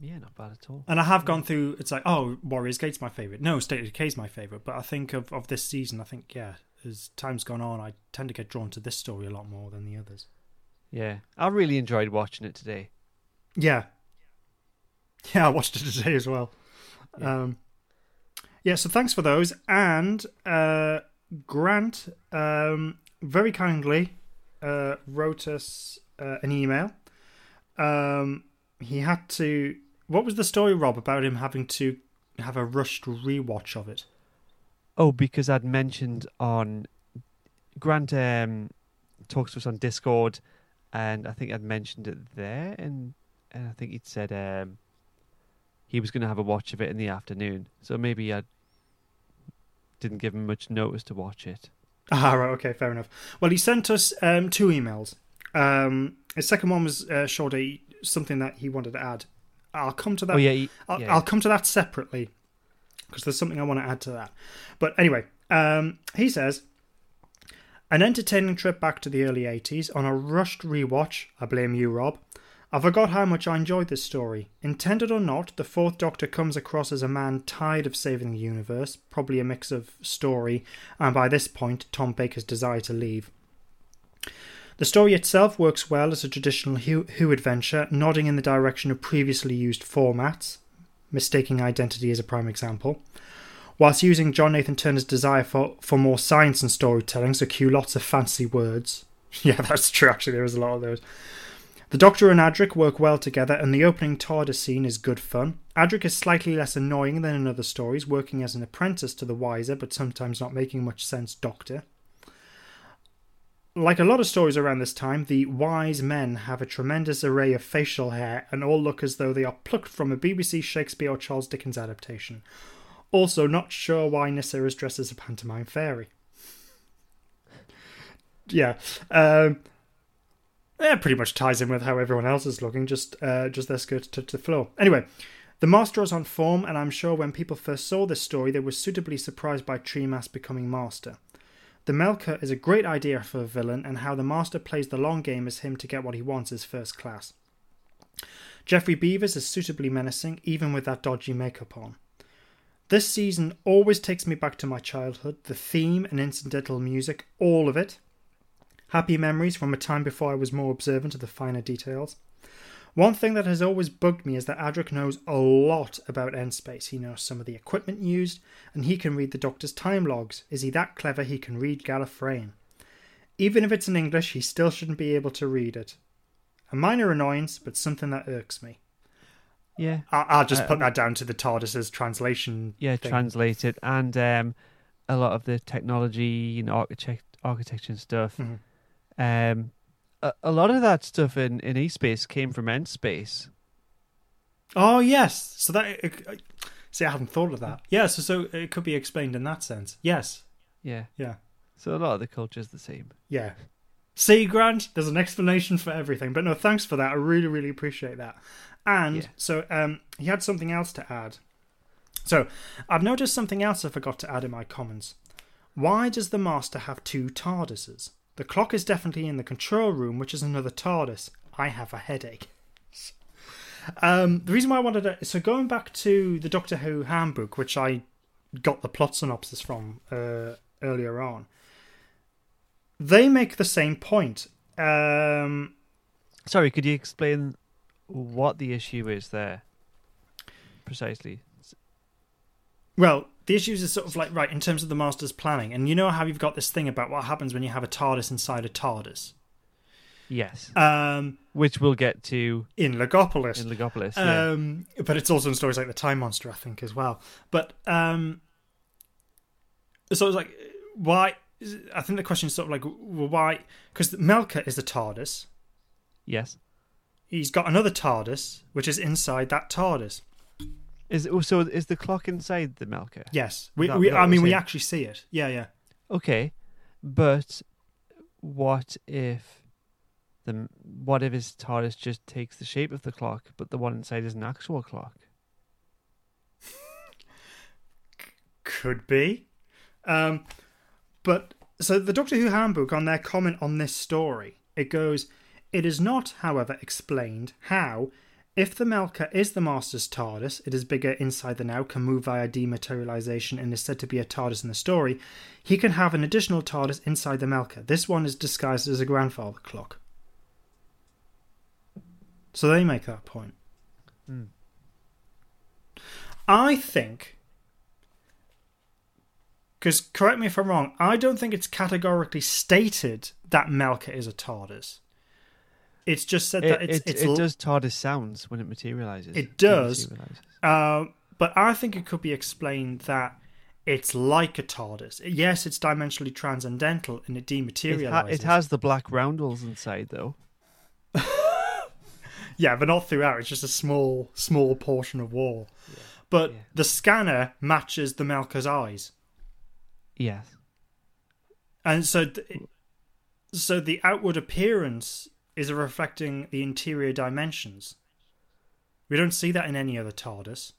Yeah, not bad at all. And I have gone through. It's like oh, Warriors Gate's my favorite. No, State of Decay's my favorite. But I think of of this season. I think yeah, as time's gone on, I tend to get drawn to this story a lot more than the others. Yeah, I really enjoyed watching it today. Yeah. Yeah, I watched it today as well. Yeah. Um, yeah, so thanks for those. And uh, Grant um, very kindly uh, wrote us uh, an email. Um, he had to. What was the story, Rob, about him having to have a rushed rewatch of it? Oh, because I'd mentioned on Grant um, talks to us on Discord, and I think I'd mentioned it there, and and I think he'd said um, he was going to have a watch of it in the afternoon. So maybe I didn't give him much notice to watch it. Ah, right, okay, fair enough. Well, he sent us um, two emails. Um, his second one was uh, short, a, something that he wanted to add. I'll come to that. oh yeah, he, I'll, yeah. I'll come to that separately because there's something I want to add to that. But anyway, um, he says, An entertaining trip back to the early 80s on a rushed rewatch, I blame you, Rob. I forgot how much I enjoyed this story. Intended or not, the Fourth Doctor comes across as a man tired of saving the universe, probably a mix of story and by this point, Tom Baker's desire to leave. The story itself works well as a traditional Who, Who adventure, nodding in the direction of previously used formats. Mistaking Identity is a prime example. Whilst using John Nathan Turner's desire for, for more science and storytelling, so cue lots of fancy words. Yeah, that's true, actually, there is a lot of those. The Doctor and Adric work well together, and the opening TARDIS scene is good fun. Adric is slightly less annoying than in other stories, working as an apprentice to the wiser but sometimes not making much sense Doctor. Like a lot of stories around this time, the wise men have a tremendous array of facial hair and all look as though they are plucked from a BBC Shakespeare or Charles Dickens adaptation. Also, not sure why Nyssa is dressed as a pantomime fairy. Yeah, um, yeah, pretty much ties in with how everyone else is looking. Just, uh, just their skirts touch the floor. Anyway, the Master is on form, and I'm sure when people first saw this story, they were suitably surprised by Tremas becoming Master. The Melkur is a great idea for a villain, and how the Master plays the long game as him to get what he wants is first class. Geoffrey Beevers is suitably menacing, even with that dodgy makeup on. This season always takes me back to my childhood, the theme and incidental music, all of it. Happy memories from a time before I was more observant of the finer details. One thing that has always bugged me is that Adric knows a lot about N space. He knows some of the equipment used, and he can read the Doctor's time logs. Is he that clever he can read Gallifreyan? Even if it's in English, he still shouldn't be able to read it. A minor annoyance, but something that irks me. Yeah. I- I'll just Uh, put that down to the TARDIS's translation. Yeah, thing. translated and um, a lot of the technology and architect architecture and stuff. Mhm. Um, a, a lot of that stuff in in E Space came from N Space. Oh yes, so that see, I hadn't thought of that. Yeah, so so it could be explained in that sense. Yes, Yeah, yeah, so a lot of the culture's the same. yeah. See, Grant, there's an explanation for everything. But no, thanks for that. I really, really appreciate that. And Yeah. so um, he had something else to add. So I've noticed something else I forgot to add in my comments. Why does the Master have two TARDISes? The clock is definitely in the control room, which is another TARDIS. I have a headache. Um, the reason why I wanted to so going back to the Doctor Who handbook, which I got the plot synopsis from uh, earlier on, they make the same point. Um, Sorry, could you explain what the issue is there precisely? Well, the issues is sort of like right in terms of the Master's planning, and you know how you've got this thing about what happens when you have a TARDIS inside a TARDIS Yes, um, which we'll get to in Logopolis. in Logopolis. yeah. Um, but it's also in stories like the Time Monster, I think, as well. But um, so it's like, why? I think the question is sort of like, well, why? Because Melkur is the TARDIS. yes. He's got another TARDIS, which is inside that TARDIS. Is it, so? Is the clock inside the Melkur? Yes, we. That- we that I mean, we actually see it. Yeah, yeah. Okay, but what if the what if his TARDIS just takes the shape of the clock, but the one inside is an actual clock? Could be. Um, but so the Doctor Who handbook on their comment on this story, it goes, it is not, however, explained how, if the Melkur is the Master's TARDIS, it is bigger inside the now, can move via dematerialization, and is said to be a TARDIS in the story, he can have an additional TARDIS inside the Melkur. This one is disguised as a grandfather clock. So they make that point. Hmm. I think because correct me if I'm wrong, I don't think it's categorically stated that Melkur is a TARDIS. It's just said It, that it's, it, it's it l- does TARDIS sounds when it materializes. It does. materializes. Uh, but I think it could be explained that it's like a TARDIS. Yes, it's dimensionally transcendental and it It, dematerializes. ha- it has the black roundels inside, though. yeah, but not throughout. It's just a small, small portion of wall. But yeah. the scanner matches the Melkur's eyes. Yes. and so th- so the outward appearance is reflecting the interior dimensions we don't see that in any other tardis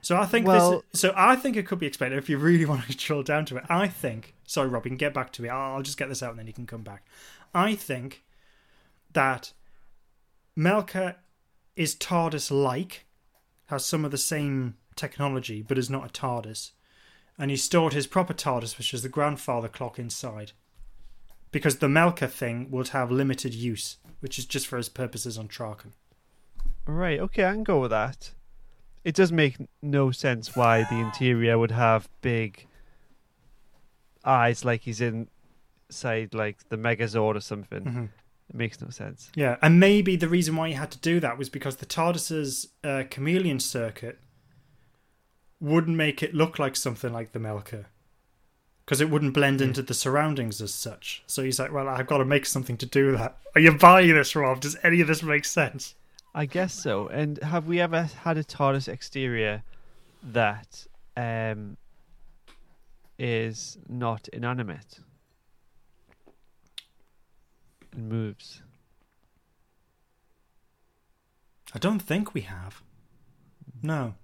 So I think Well- this. So I think it could be explained if you really want to drill down to it. I think. Sorry, Rob, you can get back to me. I'll I'll just get this out and then you can come back. I think that Melkur is TARDIS-like, has some of the same technology, but is not a TARDIS, and he stored his proper TARDIS, which is the grandfather clock inside, because the Melkur thing would have limited use, which is just for his purposes on Traken. Right, okay, I can go with that. It does make no sense why the interior would have big eyes like he's inside like the Megazord or something. Mhm. It makes no sense. Yeah, and maybe the reason why he had to do that was because the TARDIS's uh, chameleon circuit wouldn't make it look like something like the Melkur. Because it wouldn't blend into the surroundings as such. So he's like, well, I've got to make something to do that. Are you buying this, Rob? Does any of this make sense? I guess so. And have we ever had a TARDIS exterior that um, is not inanimate and moves? I don't think we have. No.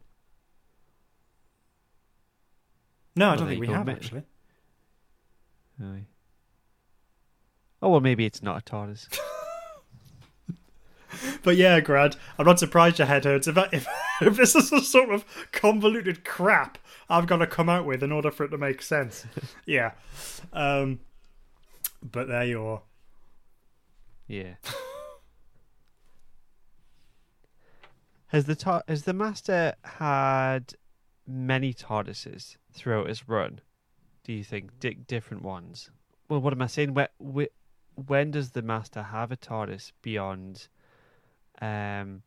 No, I don't there think we have, actually. Aye. Oh well, maybe it's not a TARDIS. But yeah, Grant, I'm not surprised your head hurts. If, I, if, if this is the sort of convoluted crap I've got to come out with in order for it to make sense. yeah. Um, but there you are. Yeah. has the tar- has the master had many TARDISes throughout his run? Do you think di- different ones? Well, what am I saying? Where, whe- when does the master have a TARDIS beyond um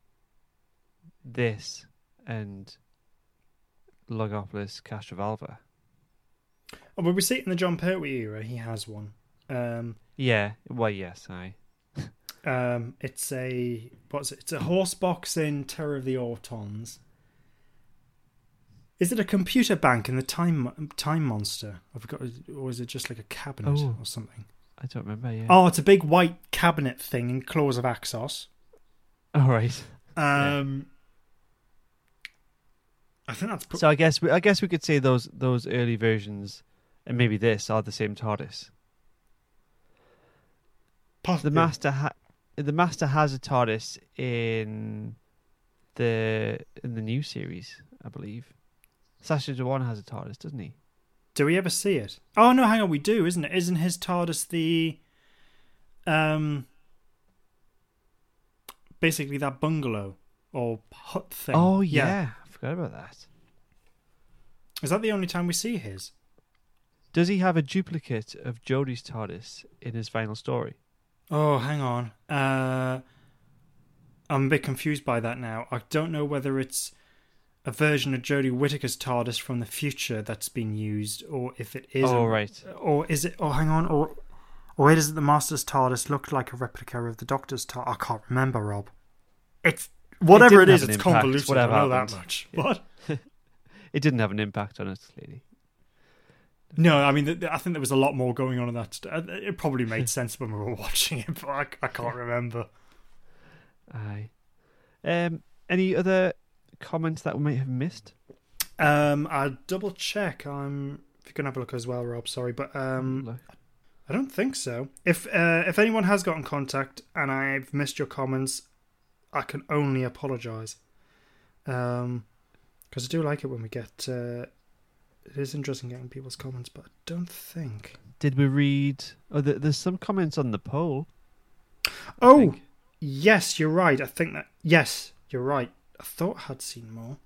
this and Logopolis Castrovalva? Oh, but we see it in the Jon Pertwee era. He has one. Um, Yeah. Well, yes, I. um, it's a what's it? It's a horse box in Terror of the Autons. Is it a computer bank in the Time Time Monster? I forgot, or is it just like a cabinet Oh. or something? I don't remember. Yeah. Oh, it's a big white cabinet thing in Claws of Axos. All right. Um, I think that's. Put- So I guess we, I guess we could say those those early versions and maybe this are the same TARDIS. poss- The master ha- the master has a TARDIS in the in the new series, I believe. Sacha Dhawan has a TARDIS, doesn't he? Do we ever see it? Oh no, hang on, we do, isn't it? Isn't his TARDIS the um basically that bungalow or hut thing? Oh yeah. I forgot about that. Is that the only time we see his? Does he have a duplicate of Jodie's TARDIS in his final story? Oh, hang on. Uh I'm a bit confused by that now. I don't know whether it's a version of Jodie Whittaker's TARDIS from the future that's been used, or if it is. oh a- right. or is it? Oh, hang on. Or, or does the Master's TARDIS look like a replica of the Doctor's TARDIS? I can't remember, Rob. It's whatever it, didn't is. It's impact, convoluted. whatever I know that much. Yeah. What? It didn't have an impact on us, clearly. No, I mean, I think there was a lot more going on in that. Uh, it probably made sense when we were watching it, but I, I can't remember. Aye. Um. Any other comments that we might have missed? Um, I'll double check. I'm. If you can have a look as well, Rob. Sorry, but um, Look. I don't think so. If uh, if anyone has got in contact and I've missed your comments, I can only apologise. Um, because I do like it when we get. Uh, it is interesting getting people's comments, but I don't think. Did we read? Oh, there's some comments on the poll. I Oh, think. yes, you're right. I think that. Yes, you're right. I thought I had seen more.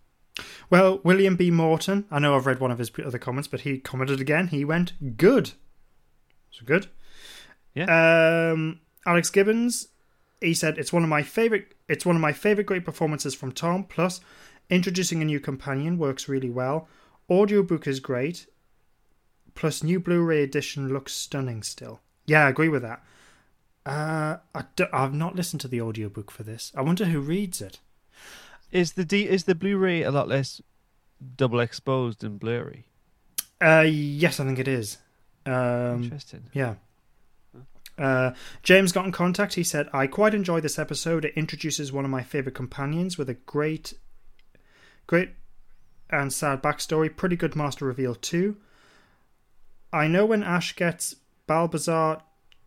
Well, William B. Morton. I know I've read one of his other comments, but he commented again. He went good. So good. Yeah. Um, Alex Gibbons. He said it's one of my favorite. It's one of my favorite great performances from Tom. Plus, introducing a new companion works really well. Audiobook is great. Plus, new Blu-ray edition looks stunning. Still, yeah, I agree with that. Uh, I've not listened to the audiobook for this. I wonder who reads it. Is the D- is the Blu-ray a lot less double exposed and blurry? Uh, yes, I think it is. Um, Interesting. Yeah. Uh, James got in contact. He said, I quite enjoy this episode. It introduces one of my favourite companions with a great, great, and sad backstory. Pretty good master reveal too. I know when Ash gets Bulbasaur,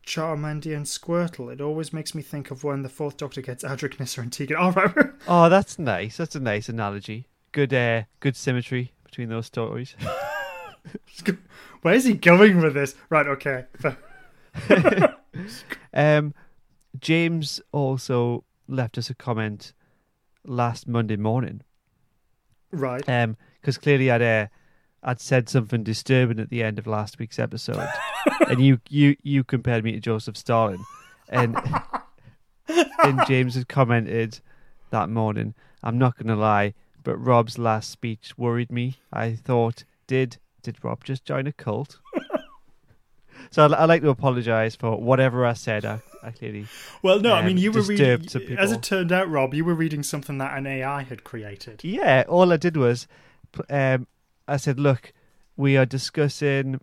Charmander, and Squirtle, it always makes me think of when the Fourth Doctor gets Adric, Nyssa, and Tegan. All right. Oh, that's nice. That's a nice analogy. Good, uh, good symmetry between those stories. Where is he going with this? Right. Okay. um, James also left us a comment last Monday morning. right. Um, because clearly I'd uh, I'd said something disturbing at the end of last week's episode, and you you you compared me to Joseph Stalin, and and James had commented that morning. I'm not going to lie, but Rob's last speech worried me. I thought, did did Rob just join a cult? so I'd, I'd like to apologise for whatever I said. I, I clearly Well, no, I um, mean you were reading. As it turned out, Rob, you were reading something that an AI had created. Yeah, all I did was, um, I said, "Look, we are discussing,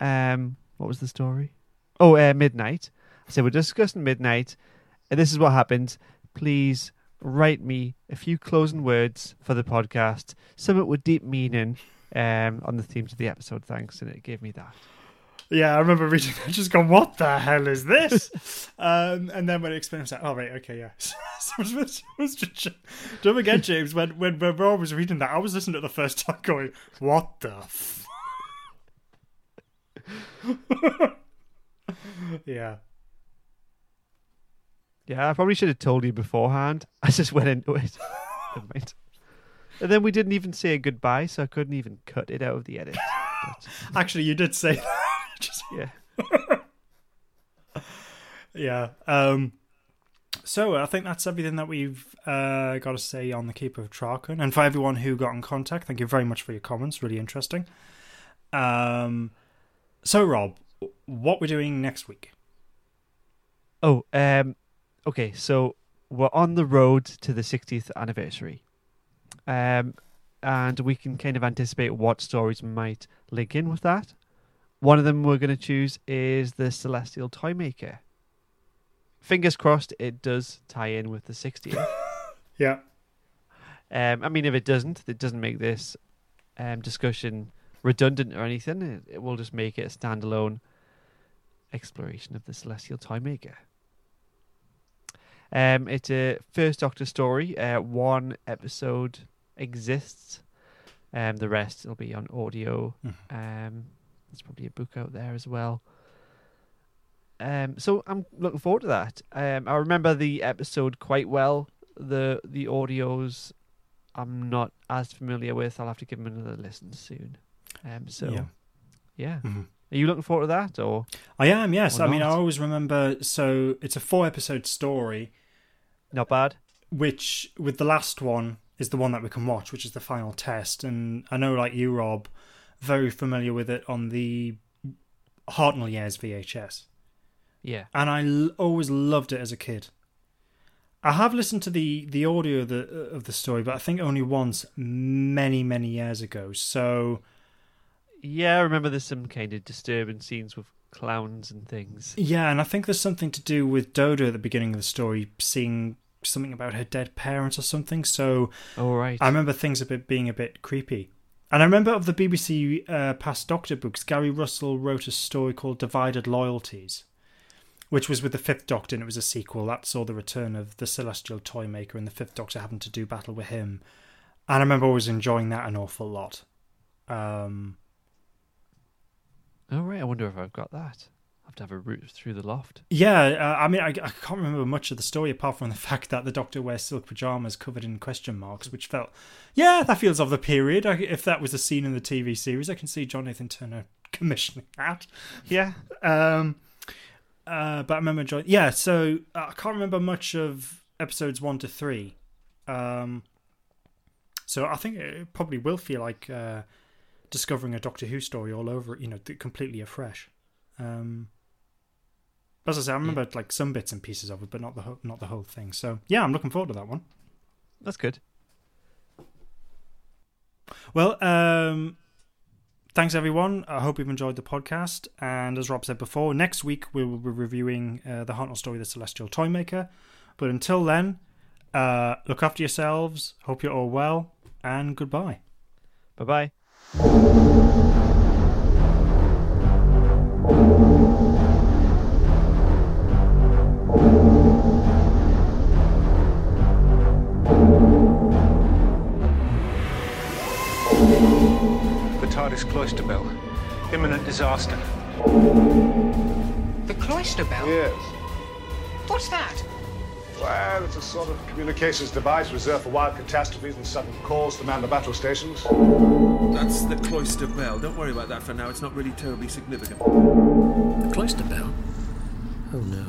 um, what was the story? Oh, uh, midnight." I said, "We're discussing midnight, and this is what happened. Please write me a few closing words for the podcast, something with deep meaning, um, on the themes of the episode. Thanks." And it gave me that. Yeah, I remember reading that, just going, what the hell is this? um, and then when it explained, I was like, oh, right, okay, yeah. so it was, it was just, don't forget, James, when, when, when Rob was reading that, I was listening to it the first time going, what the f-? yeah. Yeah, I probably should have told you beforehand. I just went into it. And then we didn't even say a goodbye, so I couldn't even cut it out of the edit. But, Actually, you did say that. Just- yeah. yeah. Um, so I think that's everything that we've uh, got to say on the Keeper of Traken. And for everyone who got in contact, thank you very much for your comments. Really interesting. Um, so Rob, what we're doing next week? Oh, um, okay. So we're on the road to the 60th anniversary, um, and we can kind of anticipate what stories might link in with that. One of them we're going to choose is the Celestial Toymaker. Fingers crossed, it does tie in with the 60th. Yeah. um, I mean, if it doesn't, it doesn't make this um, discussion redundant or anything. It, it will just make it a standalone exploration of the Celestial Toymaker. Um, it's a first Doctor story. Uh, one episode exists. Um, the rest will be on audio. Um, there's probably a book out there as well. Um, so I'm looking forward to that. Um, I remember the episode quite well. The the audios I'm not as familiar with. I'll have to give them another listen soon. Um, so Yeah. yeah, Mhm. are you looking forward to that or? I am, yes. I mean, I always remember. So it's a four episode story, Not bad. which with the last one is the one that we can watch, which is the final test. And I know, like you, Rob, very familiar with it on the Hartnell Years VHS. Yeah. and I l- always loved it as a kid. I have listened to the the audio of the uh, of the story, but I think only once, many many years ago. So Yeah, I remember there's some kind of disturbing scenes with clowns and things. yeah, and I think there's something to do with Dodo at the beginning of the story, seeing something about her dead parents or something. So All right. I remember things a bit being a bit creepy. And I remember of the BBC uh, past Doctor books, Gary Russell wrote a story called Divided Loyalties, which was with the Fifth Doctor, and it was a sequel that saw the return of the Celestial Toymaker and the Fifth Doctor having to do battle with him. And I remember always enjoying that an awful lot. Um, All right. I wonder if I've got that. Have to have a route through the loft. yeah, uh, I mean, I, I can't remember much of the story apart from the fact that the Doctor wears silk pajamas covered in question marks, which felt, yeah, that feels of the period. I, if that was a scene in the TV series, I can see John Nathan-Turner commissioning that. Yeah. Um, uh, but I remember enjoying. Yeah, so uh, I can't remember much of episodes one to three. Um, so I think it probably will feel like uh, discovering a Doctor Who story all over. You know, completely afresh. Um, as I say, I remember like some bits and pieces of it, but not the whole, not the whole thing. So yeah, I'm looking forward to that one. That's good. Well, um, thanks everyone. I hope you've enjoyed the podcast. And as Rob said before, next week we will be reviewing uh, the Hartnell story, The Celestial Toymaker. But until then, uh, look after yourselves. Hope you're all well, and goodbye. Bye bye. The cloister bell. Imminent disaster. The cloister bell? Yes. What's that? Well, it's a sort of communications device reserved for wild catastrophes and sudden calls to man the battle stations. That's the cloister bell. Don't worry about that for now. It's not really terribly significant. The cloister bell? Oh no.